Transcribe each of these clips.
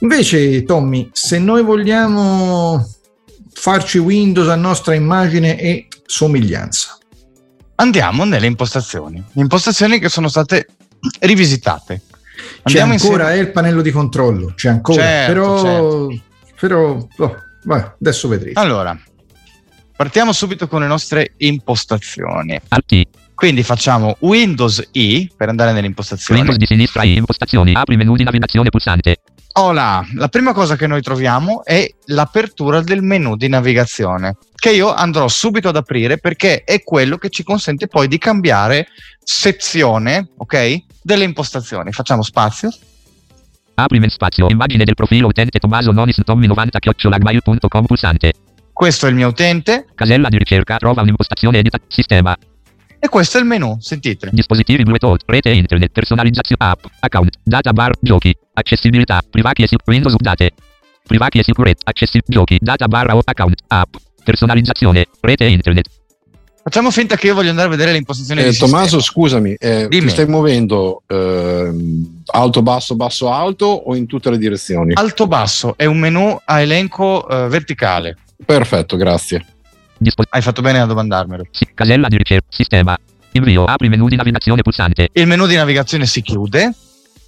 Invece, Tommy, se noi vogliamo farci Windows a nostra immagine e somiglianza. Andiamo nelle impostazioni, impostazioni che sono state rivisitate. Andiamo c'è ancora insieme... il pannello di controllo, c'è ancora, certo, però, certo. però oh, vai, adesso vedrete. Allora, partiamo subito con le nostre impostazioni. Alti. Quindi facciamo Windows I per andare nelle impostazioni. Windows di sinistra I, impostazioni, apri menu di navigazione pulsante. Hola, la prima cosa che noi troviamo è l'apertura del menu di navigazione, che io andrò subito ad aprire perché è quello che ci consente poi di cambiare sezione, ok? Delle impostazioni. Facciamo spazio. Apri men spazio, immagine del profilo utente Tommaso Nonis Tommy 90 chiocciolagmail.com pulsante. Questo è il mio utente. Casella di ricerca, trova un'impostazione edita, sistema. E questo è il menu, sentite. Dispositivi Bluetooth, rete internet, personalizzazione app, account, data bar, giochi, accessibilità, privati e sicurezza, Windows update. Privati e sicurezza, accessibilità, giochi, data bar, account, app, personalizzazione, rete internet. Facciamo finta che io voglio andare a vedere le impostazioni eh, Tommaso, scusami, eh, ti stai muovendo eh, alto, basso, basso, alto o in tutte le direzioni? Alto, basso, è un menu a elenco eh, verticale. Perfetto, grazie. Dispo- Hai fatto bene a domandarmelo. Sì, casella di ricerca, sistema, invio, apri menu di navigazione pulsante. Il menu di navigazione si chiude.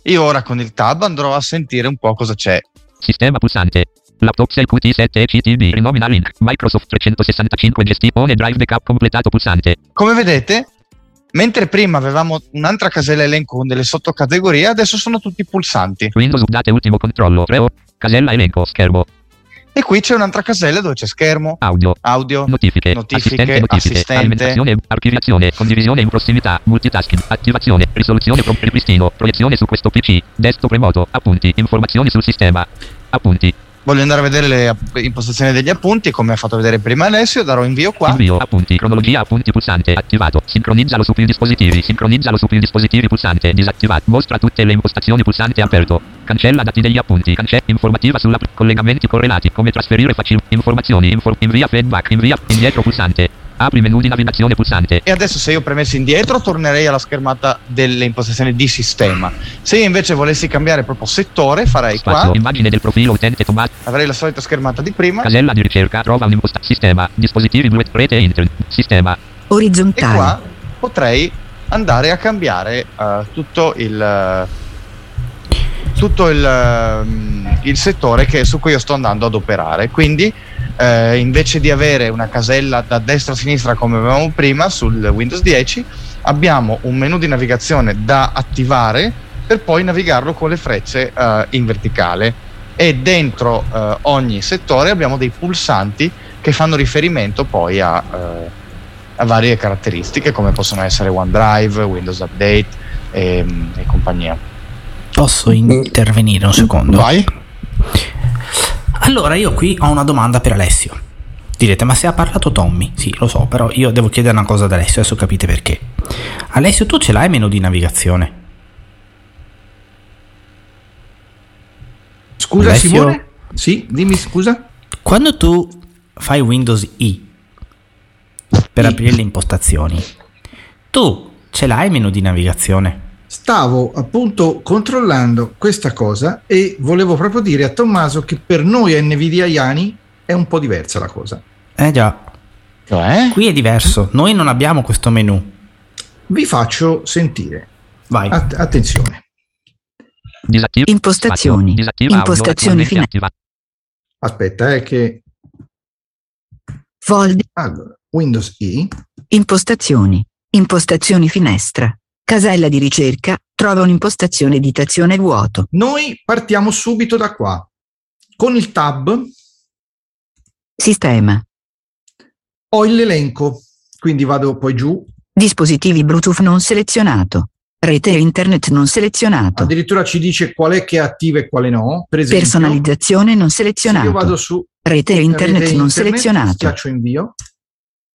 Io ora con il tab andrò a sentire un po' cosa c'è. Sistema pulsante. Laptop 6 QT7 CTB rinomina link Microsoft 365 gestione drive backup completato pulsante. Come vedete, mentre prima avevamo un'altra casella elenco con delle sottocategorie, adesso sono tutti pulsanti. Windows update ultimo controllo 3 casella elenco schermo e qui c'è un'altra casella dove c'è schermo, audio, audio notifiche, notifiche, assistente, notifiche. archiviazione, condivisione in prossimità, multitasking, attivazione, risoluzione ripristino, proiezione su questo PC, desktop remoto, appunti, informazioni sul sistema, appunti, voglio andare a vedere le impostazioni degli appunti come ha fatto vedere prima Alessio darò invio qua. Invio appunti cronologia appunti pulsante attivato sincronizzalo su più dispositivi sincronizzalo su più dispositivi pulsante disattivato mostra tutte le impostazioni pulsante aperto cancella dati degli appunti cancella informativa sulla collegamenti correlati come trasferire facile informazioni info, invia feedback invia indietro pulsante Apri menu di navigazione pulsante. E adesso se io premessi indietro tornerei alla schermata delle impostazioni di sistema. Se io invece volessi cambiare proprio settore farei Spazio, qua. Immagine del profilo utente Tommaso. Avrei la solita schermata di prima. Casella di ricerca, trova un'impostazione. Sistema, dispositivi Bluetooth, rete internet, sistema. Orizzontale. E qua potrei andare a cambiare uh, tutto il... Uh, tutto il, uh, il settore che, su cui io sto andando ad operare. Quindi eh, invece di avere una casella da destra a sinistra come avevamo prima sul Windows 10, abbiamo un menu di navigazione da attivare per poi navigarlo con le frecce eh, in verticale e dentro eh, ogni settore abbiamo dei pulsanti che fanno riferimento poi a, eh, a varie caratteristiche come possono essere OneDrive, Windows Update e, e compagnia. Posso intervenire un secondo? Vai. Allora io qui ho una domanda per Alessio. Direte, ma se ha parlato Tommy? Sì, lo so, però io devo chiedere una cosa ad Alessio, adesso capite perché. Alessio, tu ce l'hai il menu di navigazione? Scusa Alessio? Simone? Sì, dimmi scusa. Quando tu fai Windows I per I. aprire le impostazioni, tu ce l'hai il menu di navigazione? Stavo appunto controllando questa cosa e volevo proprio dire a Tommaso che per noi nvidiaiani è un po' diversa la cosa. Eh già. Cioè? Qui è diverso, noi non abbiamo questo menu. Vi faccio sentire. Vai. Att- attenzione. Disattiva. Impostazioni. Disattiva Impostazioni finali. Aspetta, è che... Fold. Allora, Windows I. Impostazioni. Impostazioni finestra. Casella di ricerca, trova un'impostazione editazione vuoto. Noi partiamo subito da qua. Con il tab Sistema. Ho l'elenco, quindi vado poi giù. Dispositivi Bluetooth non selezionato. Rete internet non selezionato. Addirittura ci dice qual è che è attiva e quale no. Per esempio, Personalizzazione non selezionato. io vado su Rete internet rete non internet, selezionato. Schiaccio invio.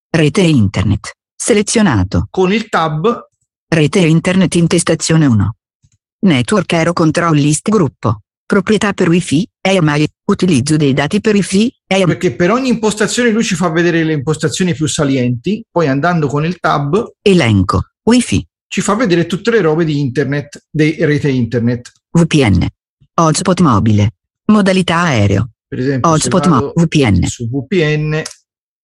Rete internet. Selezionato. Con il tab Rete internet intestazione 1. Network Aero Control List Gruppo. Proprietà per Wi-Fi, EMI, utilizzo dei dati per Wi-Fi, EMI. Perché per ogni impostazione lui ci fa vedere le impostazioni più salienti, poi andando con il tab Elenco, Wi-Fi. Ci fa vedere tutte le robe di internet, di rete internet. VPN. Hotspot mobile. Modalità aereo. Per esempio, Hotspot Mo VPN. Su VPN.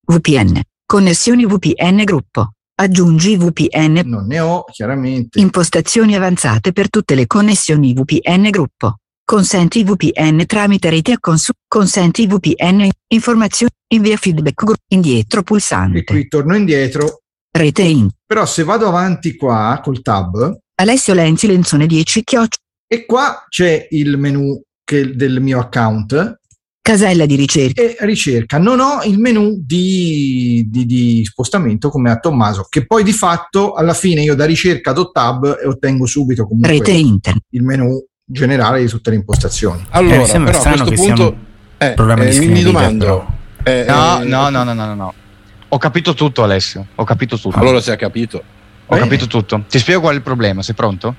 VPN. Connessioni VPN gruppo. Aggiungi VPN. Non ne ho, chiaramente. Impostazioni avanzate per tutte le connessioni VPN gruppo. Consenti VPN tramite rete a consu- consenti VPN informazioni invia feedback gru- indietro pulsante. E qui torno indietro. Rete in. Però se vado avanti qua col tab. Alessio Lenzi Lenzone 10 chioccio. E qua c'è il menu che, del mio account. Casella di ricerca. E ricerca. Non ho il menu di, di, di, spostamento come a Tommaso, che poi di fatto alla fine io da ricerca do tab e ottengo subito comunque Rete internet. il menu generale di tutte le impostazioni. Allora, eh, però a questo punto eh, eh, mi domando. Eh, no, no, no, no, no, no. Ho capito tutto, Alessio. Ho capito tutto. Allora si è capito. Ho Bene. capito tutto. Ti spiego qual è il problema. Sei pronto?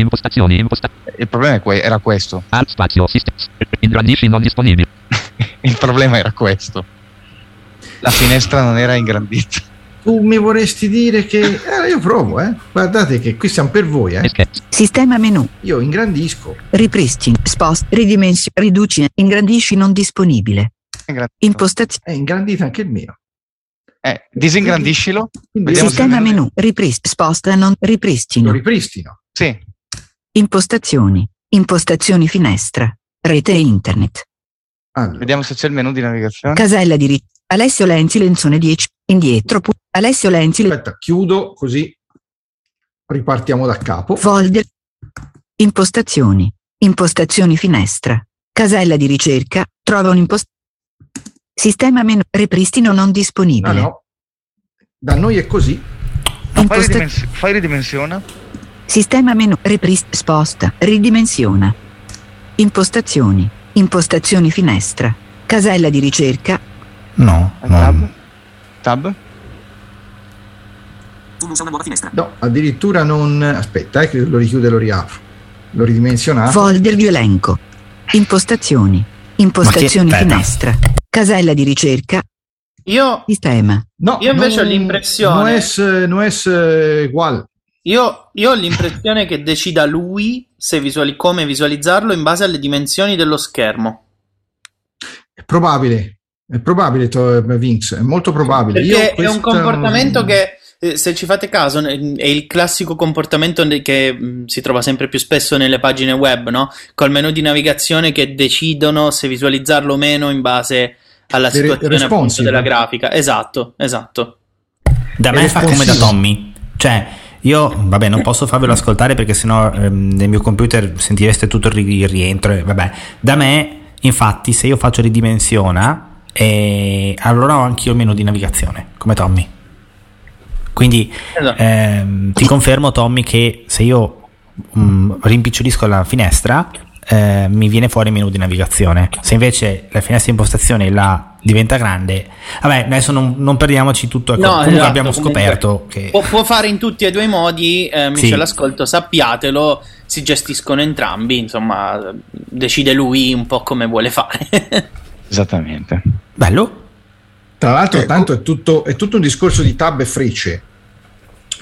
Impostazioni, imposta- il problema que- era questo. Alt spazio, system. Ingrandisci non disponibile. il problema era questo. La finestra non era ingrandita. Tu mi vorresti dire che... Eh, io provo, eh. Guardate che qui siamo per voi, eh. Sistema menu. Io ingrandisco. Ripristini, spost, ridimensioni, riduci, ingrandisci non disponibile. Impostazione. È ingrandito anche il mio. Eh, disingrandiscilo. Sistema menu, riprist, sposta, non ripristino. Lo ripristino. Sì. Impostazioni. Impostazioni finestra. Rete internet. Allora. Vediamo se c'è il menu di navigazione. Casella di rit- Alessio Lenzi Lenzone 10. Indietro. Pu- Alessio Lenzi. Aspetta, chiudo così ripartiamo da capo. Folder. Impostazioni. Impostazioni finestra. Casella di ricerca. Trova un'impostazione. Sistema menu. Ripristino non disponibile. No, no. Da noi è così. Fai ridimensiona. Sistema menu. Riprist. Sposta. Ridimensiona. Impostazioni. Impostazioni finestra. Casella di ricerca. No. Tab. Tab. Usa una nuova finestra. No, addirittura non. Aspetta, eh, che lo richiude e lo riapro. L'ho ridimensionato. Folder di elenco. Impostazioni. Impostazioni finestra. Casella di ricerca. Io. Sistema. No, io invece non, ho l'impressione. Non è, non è uguale. Io, io, ho l'impressione che decida lui se visuali- come visualizzarlo in base alle dimensioni dello schermo. È probabile. È probabile, Vinx, è molto probabile. Perché Io è un comportamento che, eh, se ci fate caso, è il classico comportamento che mm, si trova sempre più spesso nelle pagine web, no? Col menu di navigazione che decidono se visualizzarlo o meno in base alla situazione appunto, della grafica. Esatto, esatto. Da me fa come da Tommy. Cioè, io, vabbè, non posso farvelo ascoltare perché sennò ehm, nel mio computer sentireste tutto il, ri- il rientro. e Vabbè, da me, infatti, se io faccio ridimensiona, e allora ho anch'io il menu di navigazione, come Tommy. Quindi Esatto. ehm, ti confermo, Tommy, che se io mm, rimpicciolisco la finestra, eh, mi viene fuori il menu di navigazione. Se invece la finestra di impostazione la diventa grande, vabbè, adesso non, non perdiamoci tutto. Ecco, No, comunque esatto, abbiamo comunque scoperto che Può, può fare in tutti e due i modi, eh, amici Sì. all'ascolto, sappiatelo, si gestiscono entrambi, insomma, decide lui un po' come vuole fare. Esattamente. bello. Tra l'altro, Ecco. tanto è tutto, è tutto un discorso di tab e frecce.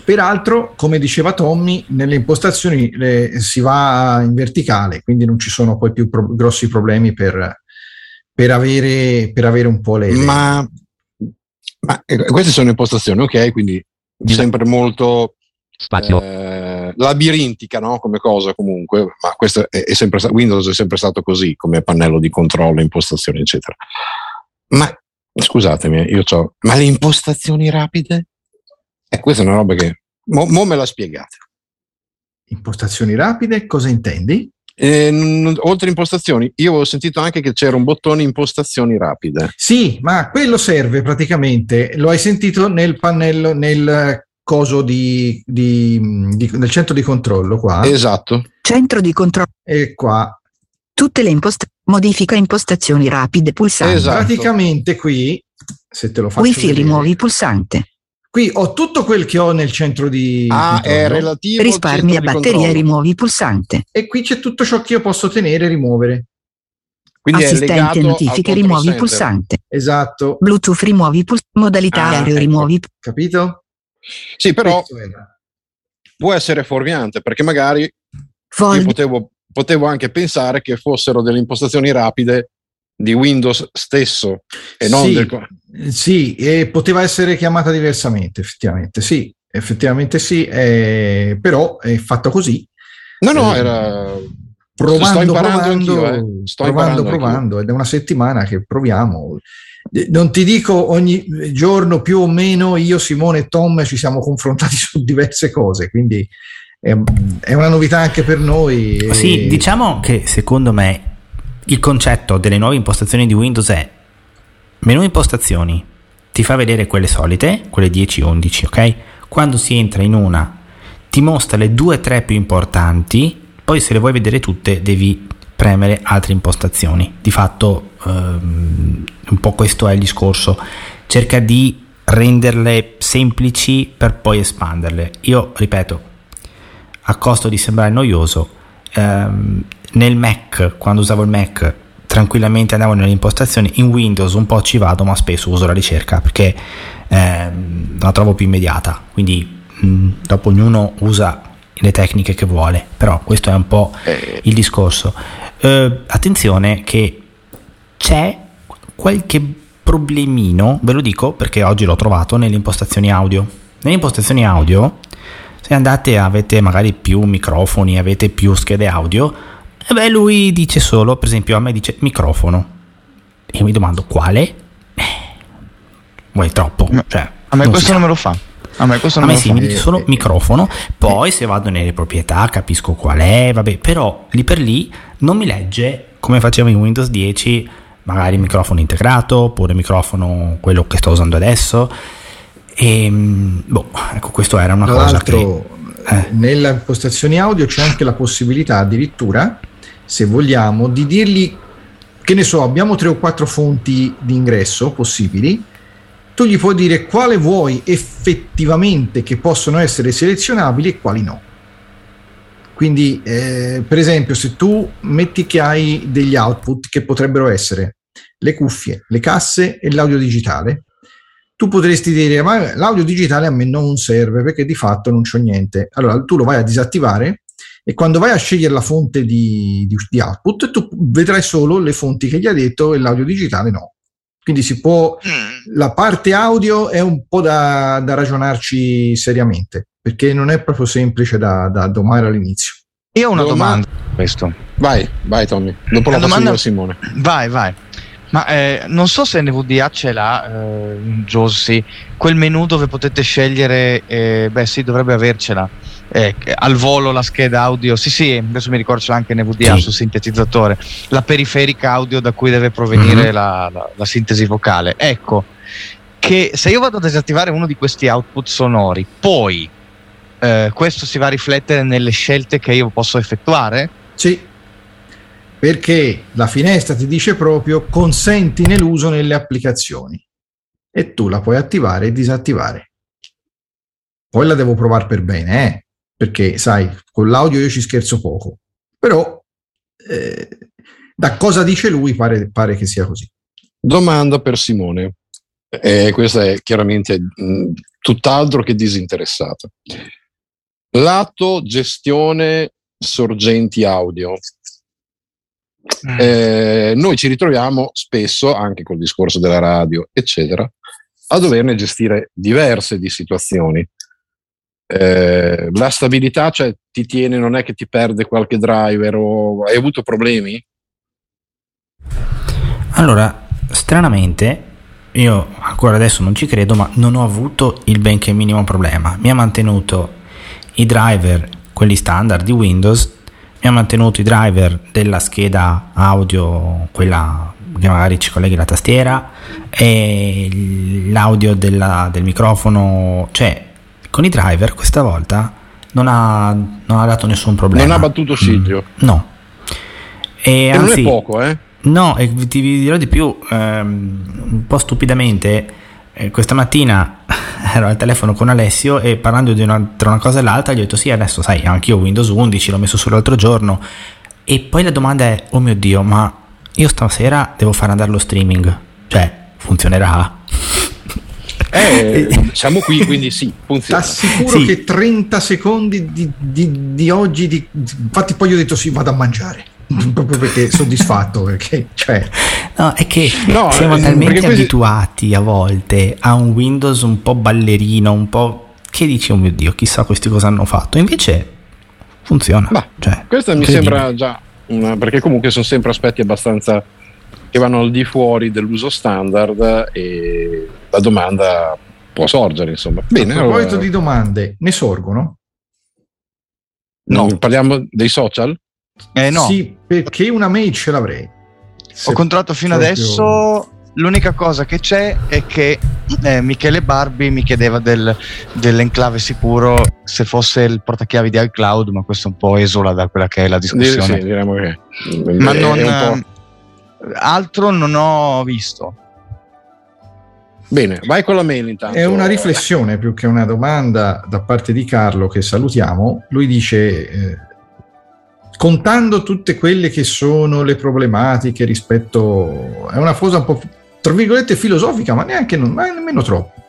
Peraltro, come diceva Tommy, nelle impostazioni le- si va in verticale, quindi non ci sono poi più pro- grossi problemi per, per avere, per avere un po' le... Ma, ma eh, queste sono impostazioni, ok? Quindi sempre molto Spazio. eh, labirintica no? come cosa comunque, ma questo è, è sempre Windows è sempre stato così come pannello di controllo, impostazioni, eccetera. Ma scusatemi, io ho, ma le impostazioni rapide? E questa è una roba che mo, mo me la spiegate. Impostazioni rapide, cosa intendi? Eh, n- oltre impostazioni, io avevo sentito anche che c'era un bottone impostazioni rapide. Sì, ma quello serve praticamente, lo hai sentito nel pannello, nel coso di, di- di- nel centro di controllo qua, Esatto. Centro di controllo. e qua. Tutte le impostazioni. Modifica impostazioni rapide pulsante. Esatto. Praticamente qui, se te lo faccio Wi-Fi vedere, rimuovi pulsante. Qui ho tutto quel che ho nel centro di Ah, è relativo Risparmia di batteria controllo. rimuovi pulsante. e qui c'è tutto ciò che io posso tenere e rimuovere. Quindi Assistente notifiche rimuovi pulsante. Esatto, Bluetooth rimuovi pulsante. Modalità Ah, aereo ecco. rimuovi. capito? Sì, però può essere fuorviante perché magari io Fold. potevo potevo anche pensare che fossero delle impostazioni rapide di Windows stesso e non sì, del... Sì, e poteva essere chiamata diversamente, effettivamente, sì, effettivamente sì, eh, però è fatto così. No, no, eh, era... Provando, sto imparando provando, anch'io, eh. sto provando, provando, ed è una settimana che proviamo. Non ti dico ogni giorno più o meno io, Simone e Tom ci siamo confrontati su diverse cose, quindi è, è una novità anche per noi. Sì, e... diciamo che secondo me il concetto delle nuove impostazioni di Windows è menu impostazioni, ti fa vedere quelle solite, quelle 10 11, ok? Quando si entra in una ti mostra le due o tre più importanti, poi se le vuoi vedere tutte devi premere altre impostazioni. Di fatto ehm, un po' questo è il discorso, cerca di renderle semplici per poi espanderle. Io ripeto, a costo di sembrare noioso, ehm, nel Mac, quando usavo il Mac, tranquillamente andavo nelle impostazioni, in Windows un po' ci vado, ma spesso uso la ricerca perché ehm, la trovo più immediata. Quindi mh, mm, dopo ognuno usa le tecniche che vuole, però questo è un po' eh. il discorso. Eh, attenzione che c'è qualche problemino, ve lo dico perché oggi l'ho trovato nelle impostazioni audio. Nelle impostazioni audio, se andate avete magari più microfoni, avete più schede audio, e beh, lui dice solo, per esempio, a me dice microfono. E io mi domando quale? Eh, vuoi troppo? Cioè, a me questo non me lo fa. A me, questo a me sì, fa. mi dice solo microfono, poi se vado nelle proprietà capisco qual è, vabbè, però lì per lì non mi legge come faceva in Windows 10, magari microfono integrato oppure microfono quello che sto usando adesso. E ehm, boh, ecco, questo era una Tra cosa che eh. nelle impostazioni audio c'è anche la possibilità addirittura se vogliamo, di dirgli che ne so, abbiamo tre o quattro fonti di ingresso possibili, tu gli puoi dire quale vuoi effettivamente che possono essere selezionabili e quali no. Quindi, eh, per esempio, se tu metti che hai degli output che potrebbero essere le cuffie, le casse e l'audio digitale, tu potresti dire ma l'audio digitale a me non serve perché di fatto non c'ho niente. Allora tu lo vai a disattivare e quando vai a scegliere la fonte di, di, di, output tu vedrai solo le fonti che gli ha detto e l'audio digitale no. Quindi si può, mm. la parte audio è un po' da, da ragionarci seriamente, perché non è proprio semplice da, da domare all'inizio. Io ho una domanda. domanda. Questo. Vai, vai Tommy. Dopo la, la domanda Simone. Vai, vai. Ma eh, non so se NVDA ce l'ha, eh, Josie, quel menu dove potete scegliere, eh, beh sì, dovrebbe avercela, eh, al volo la scheda audio, sì sì, adesso mi ricordo c'è anche NVDA sì. sul sintetizzatore, la periferica audio da cui deve provenire mm-hmm. la, la, la sintesi vocale. Ecco, che se io vado a disattivare uno di questi output sonori, poi eh, questo si va a riflettere nelle scelte che io posso effettuare? Sì perché la finestra ti dice proprio consenti nell'uso nelle applicazioni e tu la puoi attivare e disattivare. Poi la devo provare per bene, eh? perché sai, con l'audio io ci scherzo poco, però eh, da cosa dice lui pare, pare, che sia così. Domanda per Simone, eh, questa è chiaramente mh, tutt'altro che disinteressata. Lato gestione sorgenti audio, Mm. Eh, noi ci ritroviamo spesso, anche col discorso della radio, eccetera, a doverne gestire diverse di situazioni. Eh, la stabilità cioè, ti tiene, non è che ti perde qualche driver o hai avuto problemi? Allora, stranamente, io ancora adesso non ci credo, ma non ho avuto il benché minimo problema. Mi ha mantenuto i driver, quelli standard di Windows, mi ha mantenuto i driver della scheda audio, quella che magari ci colleghi la tastiera, e l'audio della, del microfono, cioè con i driver questa volta non ha, non ha dato nessun problema. Non ha battuto ciglio. Mm, no. E, e anzi, non è poco, eh? No, e ti dirò di più, ehm, un po' stupidamente eh, questa mattina ero al telefono con Alessio e parlando di una, tra una cosa e l'altra gli ho detto sì adesso sai anche io Windows 11 l'ho messo solo l'altro giorno e poi la domanda è oh mio dio ma io stasera devo fare andare lo streaming cioè funzionerà Eh, siamo qui, quindi sì, funziona. T'assicuro Sì. che 30 secondi di, di- di oggi, di- infatti poi io ho detto sì, vado a mangiare, proprio perché soddisfatto, perché cioè, No, è che No, siamo eh, talmente questi- abituati a volte a un Windows un po' ballerino, un po' che dici, oh mio Dio, chissà questi cosa hanno fatto. Invece funziona. Ma Cioè, Questa mi sembra già una, perché comunque sono sempre aspetti abbastanza che vanno al di fuori dell'uso standard e la domanda può sorgere, insomma. Bene, a proposito allora, di domande, ne sorgono? No. parliamo dei social? Eh no, Sì, perché una mail ce l'avrei. Se ho controllato fino proprio- adesso. L'unica cosa che c'è è che eh, Michele Barbi mi chiedeva del, dell'enclave sicuro se fosse il portachiavi di iCloud, ma questo un po' esula da quella che è la Di- discussione. sì, diremo che ma è- non, è un po'- altro non ho visto. Bene, vai con la mail intanto. È una riflessione più che una domanda da parte di Carlo che salutiamo. Lui dice, eh, contando tutte quelle che sono le problematiche rispetto... È una cosa un po', tra virgolette, filosofica, ma neanche non, ma nemmeno troppo.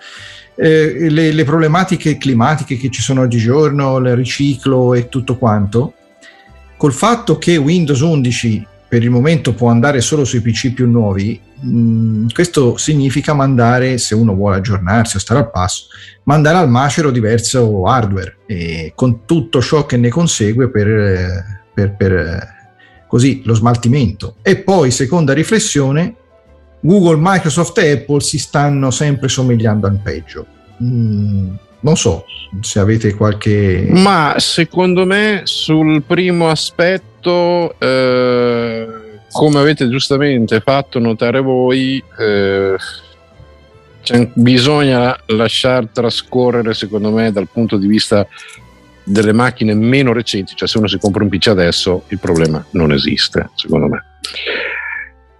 Eh, le, le problematiche climatiche che ci sono oggigiorno, il riciclo e tutto quanto, col fatto che Windows 11 per il momento può andare solo sui PC più nuovi, mh, questo significa mandare, se uno vuole aggiornarsi o stare al passo, mandare al macero diverso hardware e con tutto ciò che ne consegue per, eh, per- per, eh, così lo smaltimento. E poi, seconda riflessione, Google, Microsoft e Apple si stanno sempre somigliando al peggio. Mm, non so se avete qualche... Ma secondo me sul primo aspetto, eh, come avete giustamente fatto notare voi, eh, bisogna lasciar trascorrere, secondo me, dal punto di vista delle macchine meno recenti, cioè se uno si compra un PC adesso il problema non esiste, secondo me.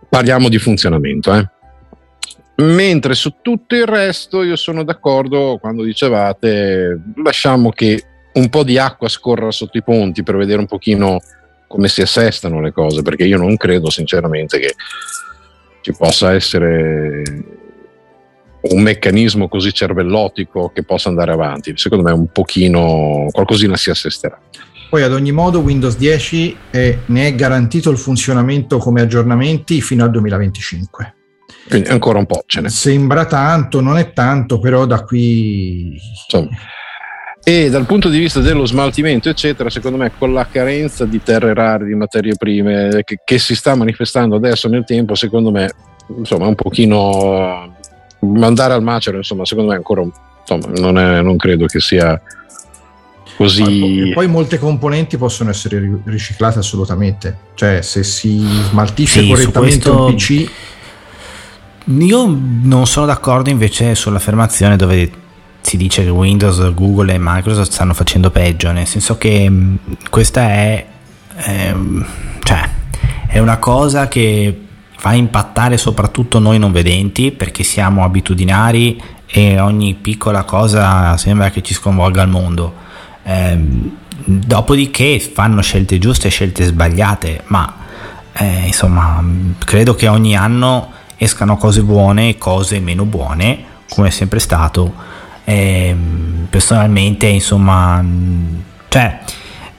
Parliamo di funzionamento, eh. Mentre su tutto il resto io sono d'accordo quando dicevate lasciamo che un po' di acqua scorra sotto i ponti per vedere un pochino come si assestano le cose, perché io non credo sinceramente che ci possa essere un meccanismo così cervellotico che possa andare avanti. Secondo me un pochino qualcosina si assesterà. Poi ad ogni modo Windows 10 è- ne è garantito il funzionamento come aggiornamenti fino al 2025. Quindi ancora un po' ce n'è. Sembra tanto, non è tanto, però da qui... Insomma. E dal punto di vista dello smaltimento, eccetera, secondo me con la carenza di terre rare, di materie prime che, che si sta manifestando adesso nel tempo, secondo me, insomma, un pochino mandare al macero, insomma, secondo me ancora insomma, non, è- non credo che sia così. E poi molte componenti possono essere ri- riciclate assolutamente. Cioè, se si smaltisce Sì, su correttamente questo- un PC, Io non sono d'accordo invece sull'affermazione dove si dice che Windows, Google e Microsoft stanno facendo peggio, nel senso che mh, questa è, ehm, cioè, è una cosa che fa impattare soprattutto noi non vedenti perché siamo abitudinari e ogni piccola cosa sembra che ci sconvolga il mondo. Ehm, dopodiché fanno scelte giuste e scelte sbagliate, ma eh, insomma credo che ogni anno escano cose buone e cose meno buone, come è sempre stato. Ehm, personalmente, insomma, cioè,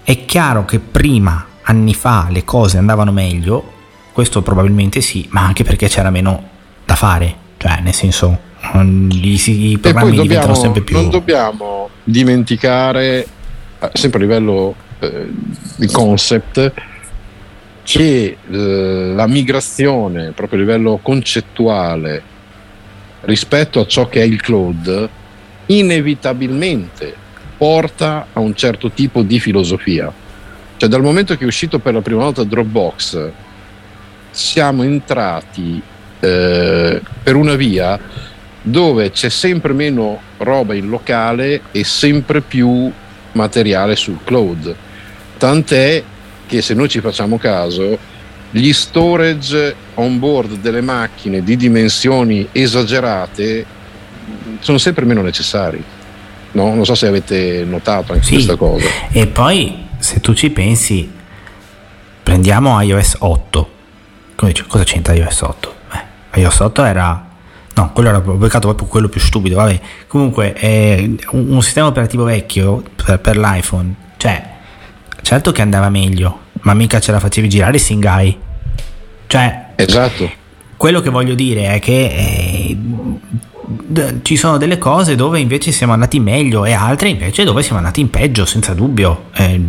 è chiaro che prima, anni fa, le cose andavano meglio, questo probabilmente sì, ma anche perché c'era meno da fare, cioè, nel senso, i, i programmi poi diventano dobbiamo, sempre più... non dobbiamo dimenticare, eh, sempre a livello eh, di concept, che eh, la migrazione proprio a livello concettuale rispetto a ciò che è il cloud inevitabilmente porta a un certo tipo di filosofia. Cioè dal momento che è uscito per la prima volta Dropbox siamo entrati eh, per una via dove c'è sempre meno roba in locale e sempre più materiale sul cloud. Tant'è che se noi ci facciamo caso, gli storage on board delle macchine di dimensioni esagerate sono sempre meno necessari. No? Non so se avete notato anche Sì. questa cosa. E poi, se tu ci pensi, prendiamo iOS 8. Come dici, cosa c'entra iOS 8? Eh, iOS 8 era, No, quello era ho beccato proprio quello più stupido. Vabbè, comunque, eh, un, un sistema operativo vecchio per, per, l'iPhone, cioè, certo che andava meglio, ma mica ce la facevi girare Singai. Cioè, esatto. Quello che voglio dire è che eh, ci sono delle cose dove invece siamo andati meglio e altre invece dove siamo andati in peggio, senza dubbio. Eh,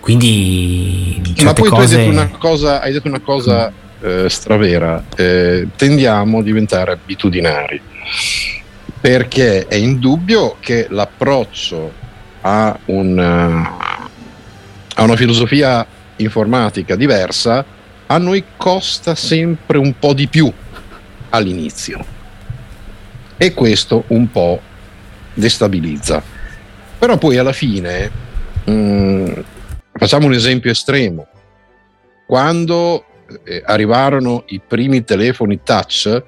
quindi, ma poi cose... tu hai detto una cosa, hai detto una cosa eh, stravera, eh, tendiamo a diventare abitudinari. Perché è indubbio che l'approccio a, un, a una filosofia informatica diversa a noi costa sempre un po' di più all'inizio. E questo un po' destabilizza. Però poi alla fine, mh, mm, facciamo un esempio estremo, quando eh, arrivarono i primi telefoni touch,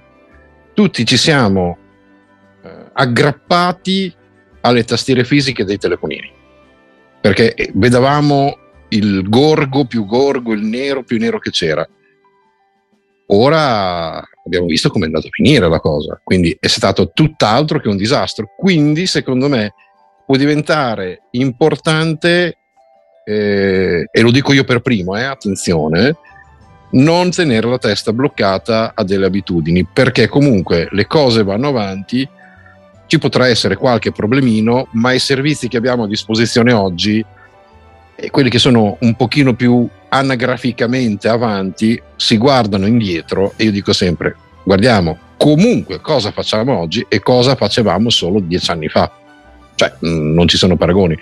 tutti ci siamo eh, aggrappati alle tastiere fisiche dei telefonini, perché eh, vedevamo il gorgo più gorgo, il nero più nero che c'era. Ora abbiamo visto come è andato a finire la cosa, quindi è stato tutt'altro che un disastro. Quindi, secondo me, può diventare importante, eh, e lo dico io per primo, eh, attenzione, non tenere la testa bloccata a delle abitudini, perché comunque le cose vanno avanti, ci potrà essere qualche problemino, ma i servizi che abbiamo a disposizione oggi, quelli che sono un pochino più anagraficamente avanti, si guardano indietro e io dico sempre, guardiamo comunque cosa facciamo oggi e cosa facevamo solo dieci anni fa. Cioè, non ci sono paragoni.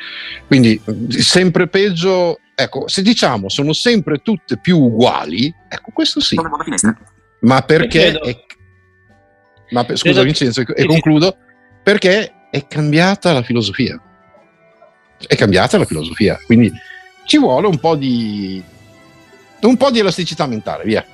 Quindi, sempre peggio Ecco, se diciamo sono sempre tutte più uguali, ecco, questo sì. Ma perché... È, ma per, scusa Vincenzo, e concludo, perché è cambiata la filosofia. È cambiata la filosofia, quindi ci vuole un po' di, un po' di elasticità mentale, via.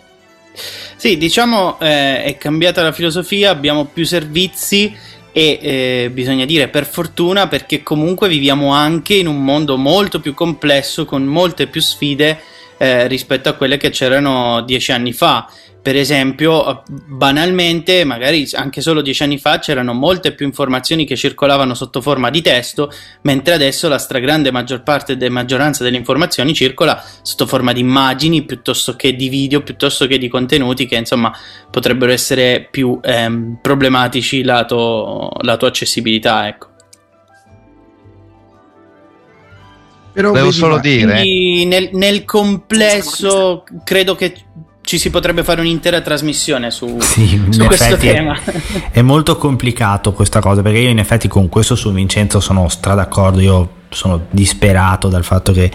Sì, diciamo eh, è cambiata la filosofia, abbiamo più servizi e eh, bisogna dire per fortuna perché comunque viviamo anche in un mondo molto più complesso con molte più sfide eh, rispetto a quelle che c'erano dieci anni fa per esempio, banalmente, magari anche solo dieci anni fa c'erano molte più informazioni che circolavano sotto forma di testo, mentre adesso la stragrande maggior parte della maggioranza delle informazioni circola sotto forma di immagini piuttosto che di video, piuttosto che di contenuti che insomma potrebbero essere più ehm, problematici lato, lato accessibilità. Ecco. Però Devo solo dire. Nel, nel complesso credo che ci si potrebbe fare un'intera trasmissione su, sì, su questo tema. È, è, molto complicato questa cosa perché io in effetti con questo su Vincenzo sono stra d'accordo, io sono disperato dal fatto che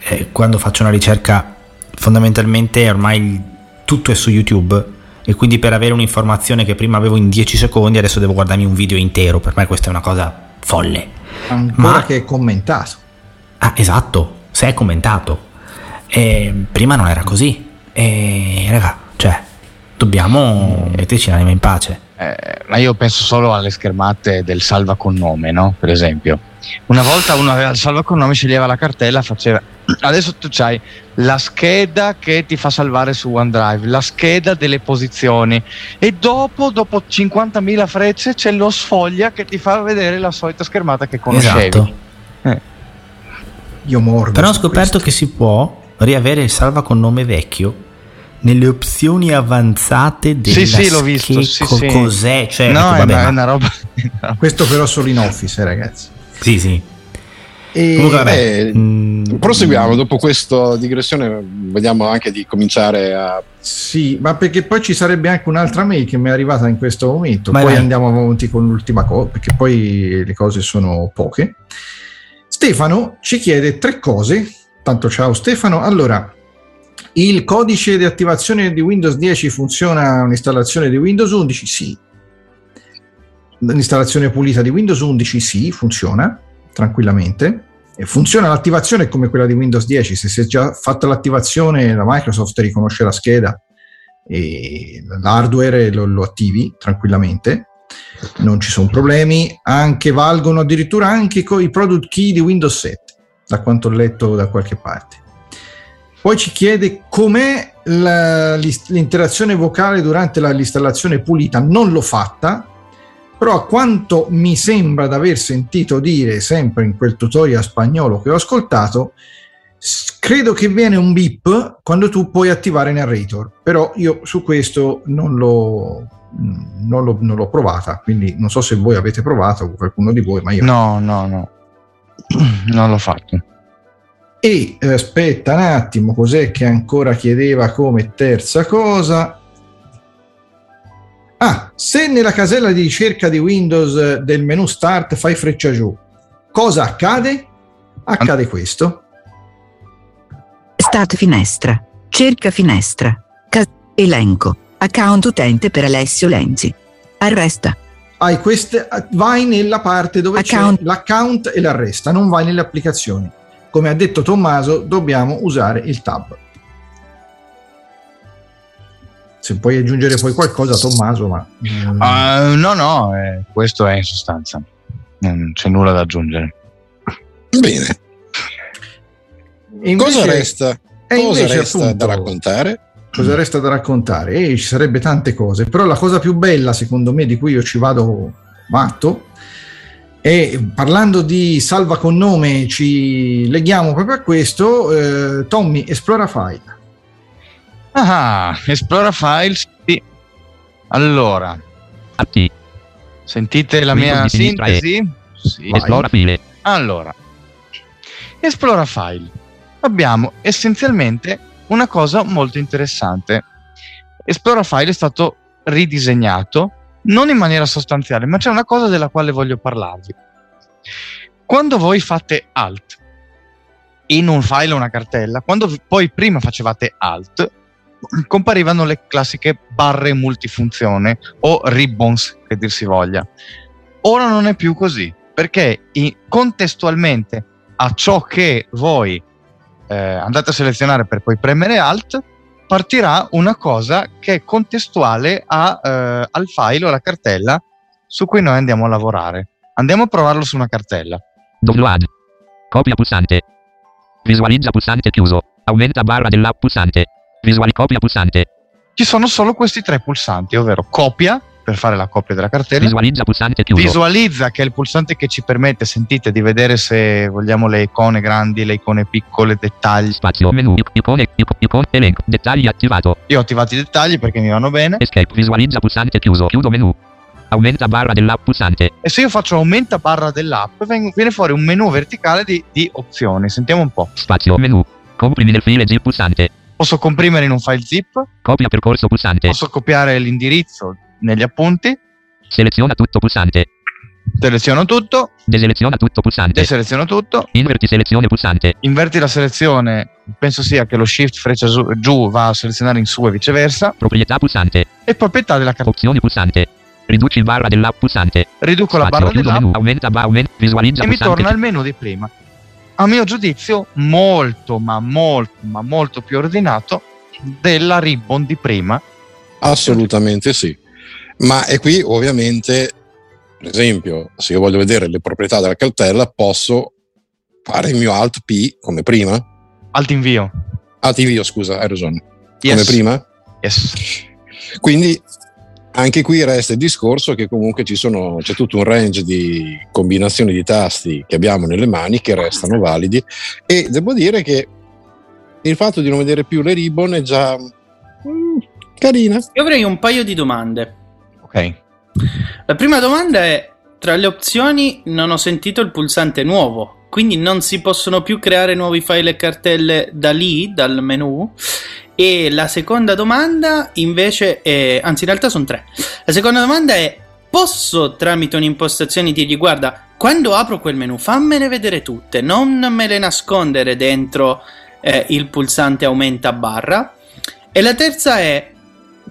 eh, quando faccio una ricerca fondamentalmente ormai tutto è su YouTube e quindi per avere un'informazione che prima avevo in 10 secondi adesso devo guardarmi un video intero, per me questa è una cosa folle. Ancora Ma, che è commentato. Ah, esatto, se è commentato. E prima non era così e raga, cioè, dobbiamo metterci l'anima in pace. Eh, ma io penso solo alle schermate del salva con nome, no? Per esempio. Una volta uno aveva il salva con nome, sceglieva la cartella, faceva. Adesso tu hai la scheda che ti fa salvare su OneDrive, la scheda delle posizioni e dopo, dopo 50.000 frecce c'è lo sfoglia che ti fa vedere la solita schermata che conoscevi. Esatto. Eh. Io mordo. Però ho scoperto questo. che si può riavere il salva con nome vecchio nelle opzioni avanzate della sì sì l'ho visto sì, co- sì. cos'è cioè, no, ecco, vabbè, è, una, è una roba questo però solo in office eh, ragazzi sì sì e Comunque, vabbè, mh, mm, proseguiamo dopo questa digressione vediamo anche di cominciare a sì ma perché poi ci sarebbe anche un'altra mail che mi è arrivata in questo momento ma poi vai. andiamo avanti con l'ultima cosa perché poi le cose sono poche Stefano ci chiede tre cose Tanto ciao Stefano. Allora, il codice di attivazione di Windows 10 funziona un'installazione di Windows 11? Sì. L'installazione pulita di Windows 11? Sì, funziona tranquillamente. E funziona l'attivazione come quella di Windows 10. Se si è già fatta l'attivazione, la Microsoft riconosce la scheda e l'hardware lo, lo attivi tranquillamente. Non ci sono problemi. Anche valgono addirittura anche i product key di Windows 7 da quanto ho letto da qualche parte. Poi ci chiede com'è la, l'interazione vocale durante la, l'installazione pulita non l'ho fatta, però a quanto mi sembra di aver sentito dire sempre in quel tutorial spagnolo che ho ascoltato, credo che viene un beep quando tu puoi attivare narrator, però io su questo non l'ho, non l'ho, non l'ho provata, quindi non so se voi avete provato, qualcuno di voi, ma io... No, no, no, non l'ho fatto. E eh, aspetta un attimo, cos'è che ancora chiedeva come terza cosa? Ah, se nella casella di ricerca di Windows eh, del menu Start fai freccia giù, cosa accade? Accade questo. Start finestra. Cerca finestra. Ca- elenco. Account utente per Alessio Lenzi. Arresta. Hai queste, vai nella parte dove Account. c'è l'account e l'arresta, non vai nelle applicazioni come ha detto Tommaso, dobbiamo usare il tab. Se puoi aggiungere poi qualcosa, Tommaso, ma... Uh, no, no, eh, questo è in sostanza. Non c'è nulla da aggiungere. Bene. Invece, cosa resta, cosa invece, resta appunto, da raccontare? Cosa resta da raccontare? Eh, ci sarebbe tante cose, però la cosa più bella, secondo me, di cui io ci vado matto, e parlando di salva con nome, ci leghiamo proprio a questo. Eh, Tommy, esplora file. Ah, esplora files. Sì. Allora, Atti. sentite la mia E. sintesi? Sì. Esplora file. Allora, esplora file. Abbiamo essenzialmente una cosa molto interessante. Esplora file è stato ridisegnato non in maniera sostanziale, ma c'è una cosa della quale voglio parlarvi. Quando voi fate alt in un file o una cartella, quando poi prima facevate alt, comparivano le classiche barre multifunzione o ribbons, che dir si voglia. Ora non è più così, perché contestualmente a ciò che voi eh, andate a selezionare per poi premere alt, partirà una cosa che è contestuale a, eh, al file o alla cartella su cui noi andiamo a lavorare. Andiamo a provarlo su una cartella. Download. Copia pulsante. Visualizza pulsante chiuso. Aumenta barra dell'app pulsante. Visuali copia pulsante. Ci sono solo questi tre pulsanti, ovvero copia per fare la copia della cartella, Visualizza visualizza che è il pulsante che ci permette, sentite, di vedere se vogliamo le icone grandi, le icone piccole, dettagli. Spazio menu. ic- Icone. ic- Icone. Elenco. Dettagli attivato. Io ho attivato i dettagli perché mi vanno bene. Escape. Visualizza pulsante chiuso. Chiudo menu. Aumenta barra dell'app pulsante. E se io faccio aumenta barra dell'app, viene fuori un menu verticale di, di opzioni. Sentiamo un po'. Spazio menu. Comprimi nel file zip pulsante. Posso comprimere in un file zip, Copia percorso pulsante. posso copiare l'indirizzo negli appunti, Seleziona tutto pulsante. seleziono tutto, Deseleziona tutto pulsante. deseleziono tutto, Inverti selezione pulsante. inverti la selezione, penso sia che lo shift freccia su- giù va a selezionare in su e viceversa, Proprietà pulsante. e proprietà della cartella. Opzioni pulsante. Riduci barra dell'app pulsante. Riduco la Spazio barra chiudo dell'app menu. Aumenta barra aumenta. Visualizza e mi pulsante. torna al menu di prima. A mio giudizio, molto, ma molto, ma molto più ordinato della ribbon di prima. Assolutamente sì. Ma è qui ovviamente, per esempio, se io voglio vedere le proprietà della cartella, posso fare il mio Alt P come prima. Alt invio. Alt invio, scusa, hai ragione. Yes. Come prima. Yes. Quindi anche qui resta il discorso che comunque ci sono, c'è tutto un range di combinazioni di tasti che abbiamo nelle mani che restano validi e devo dire che il fatto di non vedere più le ribbon è già mm, carina. Io avrei un paio di domande. Ok. La prima domanda è: tra le opzioni non ho sentito il pulsante nuovo, quindi non si possono più creare nuovi file e cartelle da lì, dal menu. E la seconda domanda invece è, anzi in realtà sono tre. La seconda domanda è: posso tramite un'impostazione dirgli guarda, quando apro quel menu fammene vedere tutte, non me le nascondere dentro eh, il pulsante aumenta barra. E la terza è